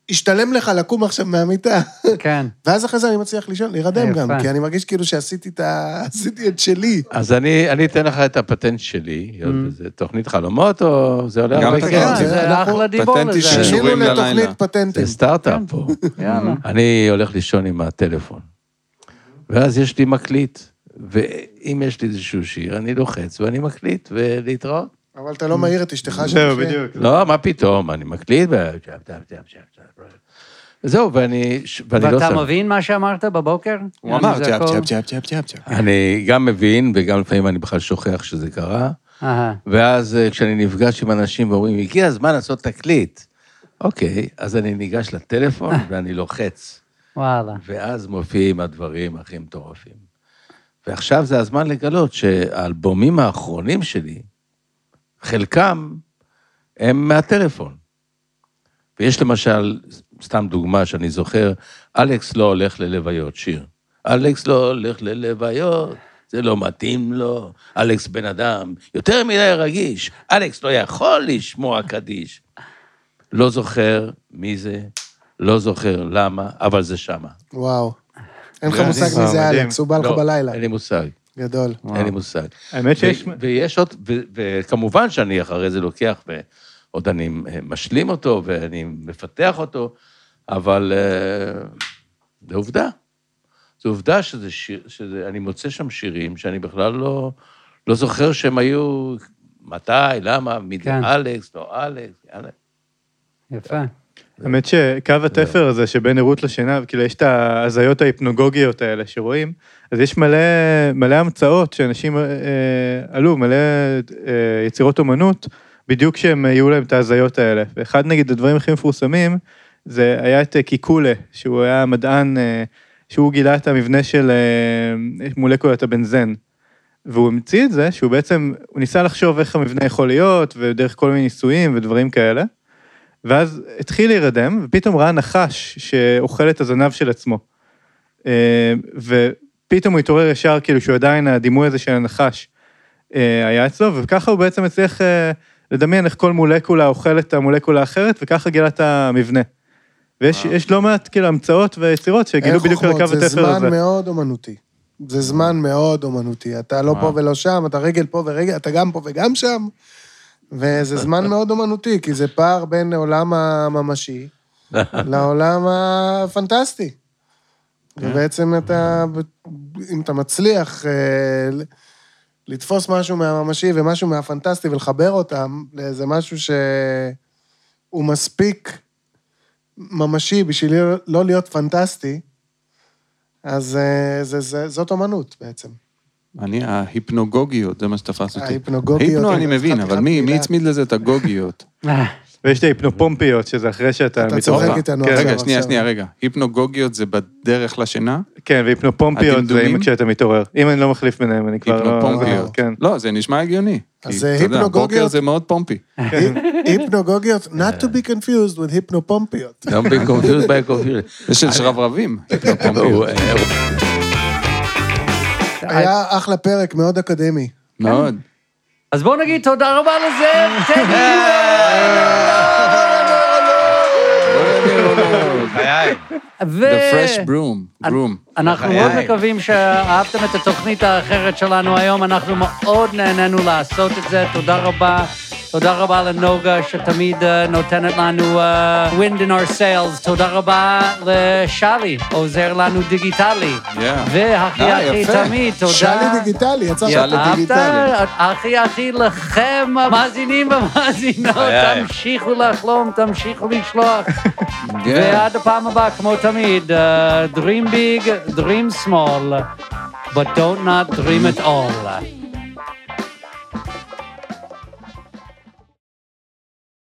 השתלם לך לקום עכשיו מהמיטה. כן. ואז אחרי זה אני מצליח לישון, להירדם גם. כי אני מרגיש כאילו שעשיתי את ה... עשיתי את שלי. אז אני אני אתן לך את הפטנט שלי, היות וזה תוכנית חלומות, או זה עולה הרבה כסף? כן, זה זה- אחלה דיבור לזה. שינינו לתוכנית ללילה. פטנטים. זה סטארט-אפ פה. יאללה. אני הולך לישון עם הטלפון, ואז יש לי מקליט, ואם יש לי איזשהו שיר, אני לוחץ ואני מקליט, ולהתראות. אבל אתה לא מעיר את אשתך זהו, שתחיה. בדיוק. לא, מה פתאום, אני מקליט, ו... זהו, ואני, ואני לא ואתה. מבין מה שאמרת בבוקר? הוא אמר, צ'אפ? צ'אפ, צ'אפ, צ'אפ, צ'אפ, צ'אפ. אני גם מבין, וגם לפעמים אני בכלל שוכח שזה קרה. אהה. ואז אה, כשאני נפגש עם אנשים ואומרים, הגיע הזמן לעשות תקליט. אוקיי, אז אני ניגש לטלפון ואני לוחץ. וואלה. ואז מופיעים הדברים הכי מטורפים. ועכשיו זה הזמן לגלות שהאלבומים האחרונים שלי, חלקם הם מהטלפון. ויש למשל, סתם דוגמה שאני זוכר, אלכס לא הולך ללוויות, שיר. אלכס לא הולך ללוויות, זה לא מתאים לו. אלכס בן אדם יותר מדי רגיש, אלכס לא יכול לשמוע קדיש. לא זוכר מי זה, לא זוכר למה, אבל זה שמה. וואו. אין לך. מושג מי זה. אלכס, הוא בא לך לא, בלילה. אין לי מושג, גדול. אין לי מושג. האמת שיש... ו- ויש עוד, ו- וכמובן שאני אחרי זה לוקח, ועוד אני אה, משלים אותו, ואני מפתח אותו, אבל אה, זה עובדה. זו עובדה שזה שיר, שזה, אני מוצא שם שירים שאני בכלל לא, לא זוכר שהם היו, מתי, למה, מי זה כן. אלכס, לא אלכס, אלכס. יפה. האמת שקו התפר הזה שבין ערות לשינה, כאילו יש את ההזיות ההיפנוגוגיות האלה שרואים, אז יש מלא, מלא המצאות שאנשים אה, עלו, מלא אה, יצירות אומנות, בדיוק כשהם יהיו להם את ההזיות האלה. ואחד נגיד הדברים הכי מפורסמים, זה היה את אה, קיקולה, שהוא היה מדען, אה, שהוא גילה את המבנה של אה, מולקולת הבנזן. והוא המציא את זה, שהוא בעצם, הוא ניסה לחשוב איך המבנה יכול להיות, ודרך כל מיני ניסויים ודברים כאלה. ואז התחיל להירדם, ופתאום ראה נחש שאוכל את הזנב של עצמו. אה, ופתאום הוא התעורר ישר, כאילו שהוא עדיין, הדימוי הזה של הנחש אה, היה אצלו, וככה הוא בעצם הצליח אה, לדמיין איך כל מולקולה אוכלת את המולקולה האחרת, וככה גילה את המבנה. ויש יש לא מעט כאילו המצאות ויצירות שגילו בדיוק על קו זה התפר הזה. זמן מאוד אומנותי. זה זמן מאוד אומנותי. אתה לא פה ולא שם, אתה רגל פה ורגל, אתה גם פה וגם שם. וזה זמן מאוד אומנותי, כי זה פער בין העולם הממשי לעולם הפנטסטי. ובעצם אתה, אם אתה מצליח אה, לתפוס משהו מהממשי ומשהו מהפנטסטי ולחבר אותם לאיזה משהו שהוא מספיק ממשי בשביל לא להיות פנטסטי, אז אה, זה, זה, זאת אומנות בעצם. אני, ההיפנוגוגיות, זה מה שתפס אותי. ההיפנוגוגיות, היפנו אני מבין, אבל מי. הצמיד לזה את הגוגיות? ויש את ההיפנופומפיות, שזה אחרי שאתה... אתה. צוחק איתנו כן, עכשיו. רגע, שנייה, שנייה, רגע. היפנוגוגיות זה בדרך לשינה? כן, והיפנופומפיות זה כשאתה מתעורר. אם אני לא מחליף ביניהם, אני כבר לא... היפנופומפיות. כן. לא, זה נשמע הגיוני. אז יודע, היפנוגוגיות? בוקר זה מאוד פומפי. היפנוגוגיות, not to be confused with היפנופומפיות. Don't be confused by confused. זה של שרברבים, היפנופומפיות. היה אחלה פרק, מאוד אקדמי. מאוד. אז בואו נגיד תודה רבה לזאב, טדי ו... The fresh broom, broom. אנחנו בחיי. מאוד מקווים שאהבתם את התוכנית האחרת שלנו היום, אנחנו מאוד נהנינו לעשות את זה, תודה רבה. תודה רבה לנוגה שתמיד אה, נותנת לנו אה, wind in our sails, תודה רבה לשלי, עוזר לנו דיגיטלי. Yeah. והכי אה, הכי. תמיד, תודה. שלי דיגיטלי, יצא שלי אהבת? דיגיטלי. הכי הכי לכם, המאזינים והמאזינות. תמשיכו לחלום, תמשיכו לשלוח. Yeah. ועד הפעם הבאה, כמו תמיד, uh, dream big, dream small, but don't not dream it all.